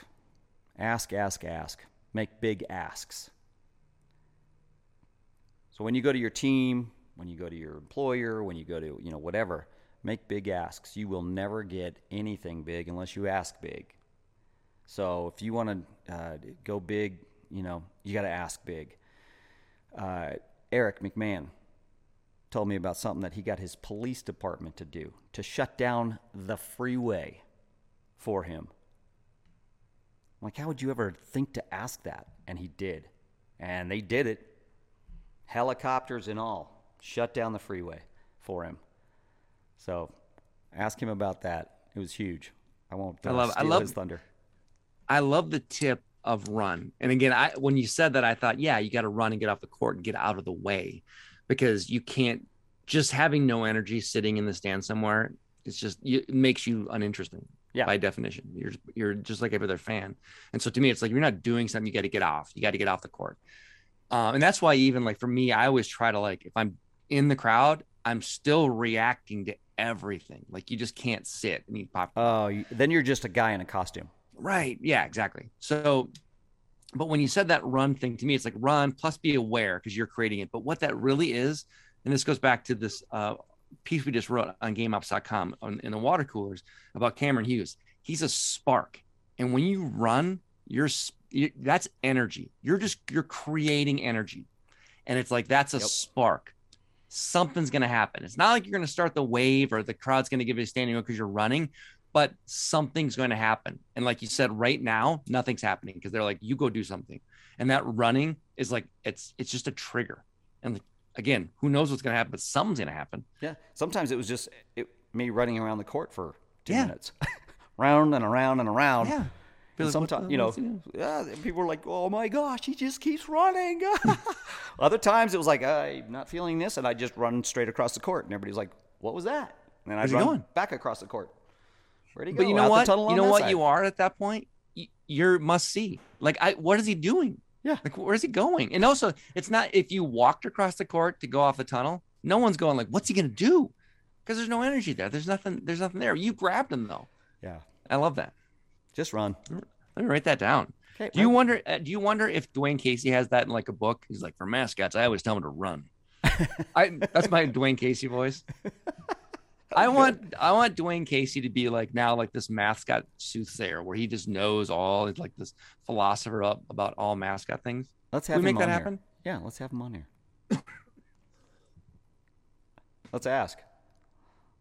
ask, ask, ask, make big asks. So when you go to your team, when you go to your employer, when you go to you know whatever, make big asks. You will never get anything big unless you ask big. So if you want to uh, go big you know, you got to ask big. Uh, Eric McMahon told me about something that he got his police department to do to shut down the freeway for him. I'm like, how would you ever think to ask that? And he did. And they did it. Helicopters and all shut down the freeway for him. So ask him about that. It was huge. I won't uh, I love- I love- his thunder. I love the tip of run. And again, I when you said that, I thought, yeah, you got to run and get off the court and get out of the way because you can't just having no energy sitting in the stand somewhere. It's just it makes you uninteresting. Yeah. By definition, you're you're just like every other fan. And so to me, it's like you're not doing something. You got to get off. You got to get off the court. Um, and that's why even like for me, I always try to like if I'm in the crowd, I'm still reacting to everything. Like you just can't sit and eat popcorn. Oh, you- then you're just a guy in a costume. Right. Yeah, exactly. So, but when you said that run thing to me, it's like run plus be aware because you're creating it. But what that really is, and this goes back to this uh, piece we just wrote on GameOps.com on, in the water coolers about Cameron Hughes. He's a spark, and when you run, you're you, that's energy. You're just you're creating energy, and it's like that's a Yep. spark. Something's gonna happen. It's not like you're gonna start the wave or the crowd's gonna give you a standing room because you're running but something's going to happen. And like you said, right now, nothing's happening because they're like, you go do something. And that running is like, it's, it's just a trigger. And again, who knows what's going to happen, but something's going to happen. Yeah. Sometimes it was just it, me running around the court for two Yeah. minutes, round and around and around. Yeah. Be like, Sometimes you know, what's he doing? yeah, people were like, "Oh my gosh, he just keeps running." Other times it was like, "I'm not feeling this," and I just run straight across the court, and everybody's like, "What was that?" And then I Where's run going? back across the court. Where'd he go? But you know Out what? tunnel You know what side. you are at that point? You're must see. Like, I, what is he doing? Yeah. Like, where's he going? And also, it's not if you walked across the court to go off the tunnel, no one's going like, what's he going to do? Because there's no energy there. There's nothing, there's nothing there. You grabbed him though. Yeah, I love that. Just run. Let me write that down. Okay, Do you wonder? Uh, do you wonder if Dwane Casey has that in like a book? He's like, for mascots, I always tell them to run. I that's my Dwane Casey voice. I want I want Dwane Casey to be like now like this mascot soothsayer where he just knows all He's like this philosopher up about all mascot things. Let's Can have we him make that happen? Here. Yeah, let's have him on here. let's ask.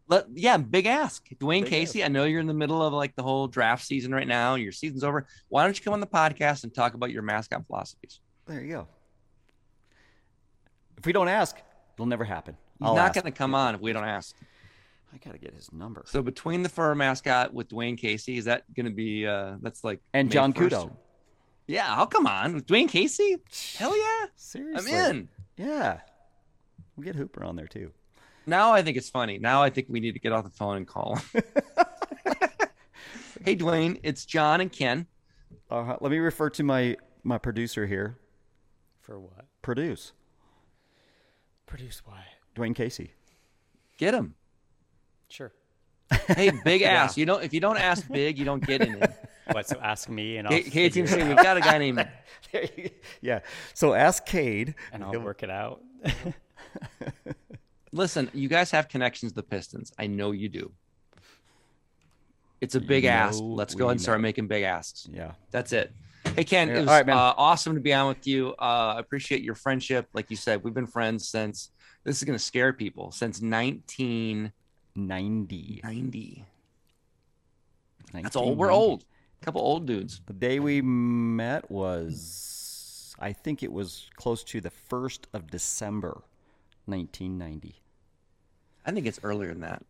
Let, yeah, big ask. Dwane Big Casey, I know you're in the middle of like the whole draft season right now. Your season's over. Why don't you come on the podcast and talk about your mascot philosophies? There you go. If we don't ask, it'll never happen. He's I'll not ask. going to come on if we don't ask. I gotta get his number. So between the fur mascot with Dwane Casey, is that going to be uh that's like And May John 1st? Kudo. Yeah, I'll come on with Dwane Casey. Hell yeah, Seriously. I'm in. Yeah. We'll get Hooper on there too. Now I think it's funny. Now I think we need to get off the phone and call him. hey Dwane, it's John and Ken. Uh, let me refer to my my producer here. For what? Produce Produce what? Dwane Casey. Get him. Sure. Hey, big Yeah. ass. You don't if you don't ask big, you don't get in it. What? So ask me and I'll Hey, hey figure team it C, out, we've got a guy named yeah. So ask Cade. and I'll He'll- work it out. Listen, you guys have connections to the Pistons. I know you do. It's a big You ask. Let's go ahead and start know. making big asks. Yeah. That's it. Hey Ken, Yeah, it was right, uh, awesome to be on with you. Uh, I appreciate your friendship. Like you said, we've been friends since this is going to scare people since 1990. 90. That's old. We're old. A couple old dudes. The day we met was, I think it was close to the 1st of December, 1990. I think it's earlier than that.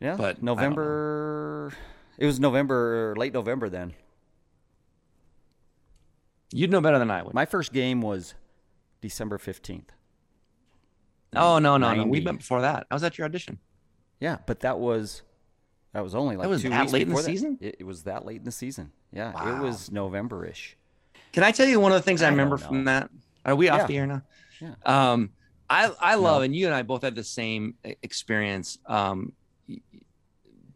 Yeah. But I don't know. November. It was November, late November then. You'd know better than I would. My first game was December 15th. oh no, no, no. We 90. met before that. I was at your audition. Yeah, but that was that was only like was two that weeks late in the that. season? It, it was that late in the season. Yeah, it was November-ish. Can I tell you one of the things I, I remember from that? Are we off Yeah. the air now? Yeah. Um, I I love, No. and you and I both had the same experience. Um,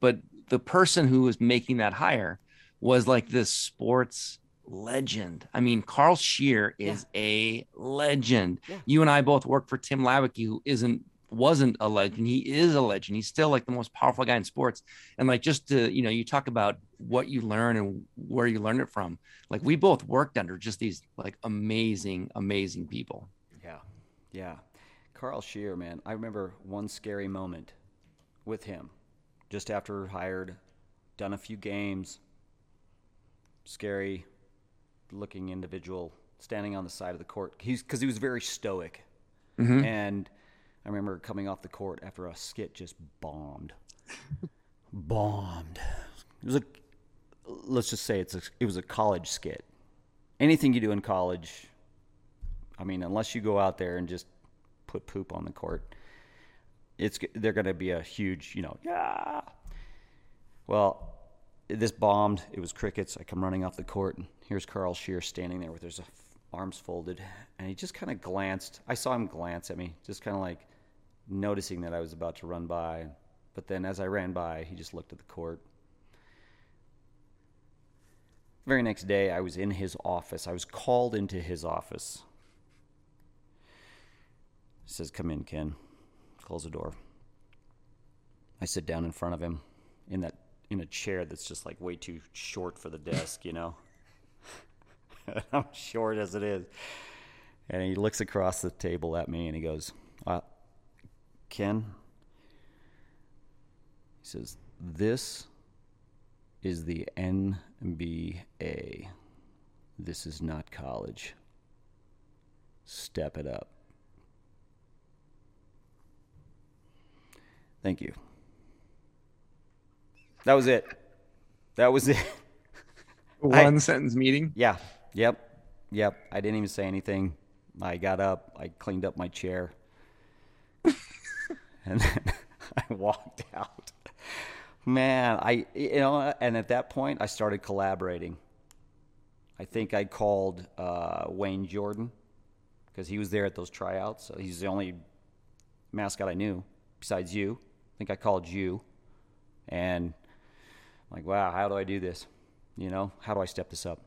but the person who was making that hire was like this sports legend. I mean, Carl Scheer is a legend. Yeah. You and I both work for Tim Leiweke, who isn't wasn't a legend. He is a legend. He's still like the most powerful guy in sports. And like just to, you know, you talk about what you learn and where you learn it from. Like we both worked under just these like amazing, amazing people. Yeah. Yeah. Carl Scheer, man. I remember one scary moment with him just after hired, done a few games. Scary looking individual standing on the side of the court. He's because he was very stoic. Mm-hmm. And I remember coming off the court after a skit just bombed. bombed. It was a let's just say it's a, it was a college skit. Anything you do in college, I mean, unless you go out there and just put poop on the court, it's they're going to be a huge, you know, yeah. Well, this bombed. It was crickets. I come running off the court, and here's Carl Scheer standing there with his arms folded, and he just kind of glanced. I saw him glance at me, just kind of like noticing that I was about to run by. But then, as I ran by, he just looked at the court. The very next day, I was in his office. I was called into his office. He says, Come in, Ken. Close the door. I sit down in front of him in that in a chair that's just like way too short for the desk, you know. I'm short as it is. And he looks across the table at me and he goes, uh, Ken, he says, This is the NBA. This is not college. Step it up. Thank you. That was it. That was it. One I- sentence meeting. Yeah. Yep. Yep. I didn't even say anything. I got up. I cleaned up my chair. and then I walked out. Man, I you know, and at that point I started collaborating. I think I called uh, Wayne Jordan because he was there at those tryouts. So he's the only mascot I knew besides you. I think I called you, and I'm like, wow, how do I do this? You know, how do I step this up?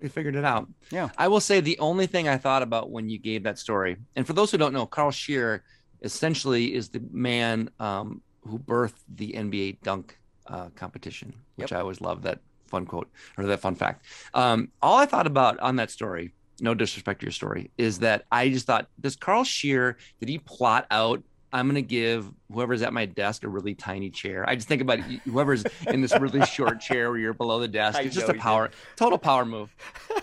We figured it out. Yeah. I will say the only thing I thought about when you gave that story, and for those who don't know, Carl Scheer essentially is the man um, who birthed the NBA dunk uh, competition, which Yep. I always love that fun quote or that fun fact. Um, all I thought about on that story, no disrespect to your story, is that I just thought, does Carl Scheer, did he plot out? I'm going to give whoever's at my desk a really tiny chair. I just think about whoever's in this really short chair where you're below the desk. I It's just a you did. power, total power move.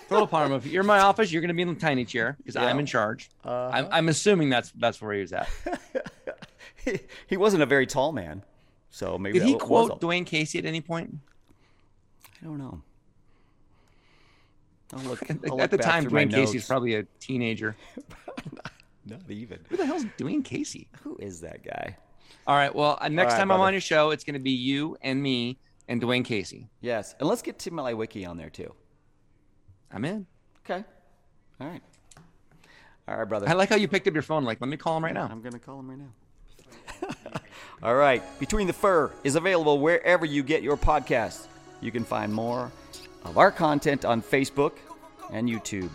Total power move. You're in my office. You're going to be in the tiny chair because I'm in charge. Uh, I'm, I'm assuming that's that's where he was at. he, he wasn't a very tall man, so maybe Did he quote Dwane Casey at any point? I don't know. I'll look, At, I'll at the time, Dwane Casey's probably a teenager. Not even. Who the hell's Dwane Casey? Who is that guy? All right. Well, uh, next right, time I'm on your show, it's going to be you and me and Dwane Casey. Yes, and let's get Tim Leiweke on there too. I'm in. Okay. All right. All right, brother. I like how you picked up your phone. Like, let me call him right now. I'm gonna call him right now. All right. Between the Fur is available wherever you get your podcasts. You can find more of our content on Facebook and YouTube.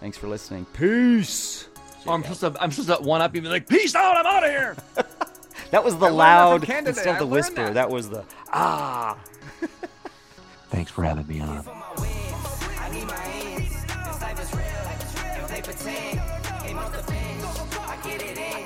Thanks for listening. Peace. Oh, I'm supposed to. I'm supposed to one up you and be like, "Peace out! I'm out of here." That was the learned that loud from Canada. instead of the whisper. that. That. was the ah. Thanks for having me on. I need my hands. This life is real. Don't play pretend. Came off the bench. I get it in.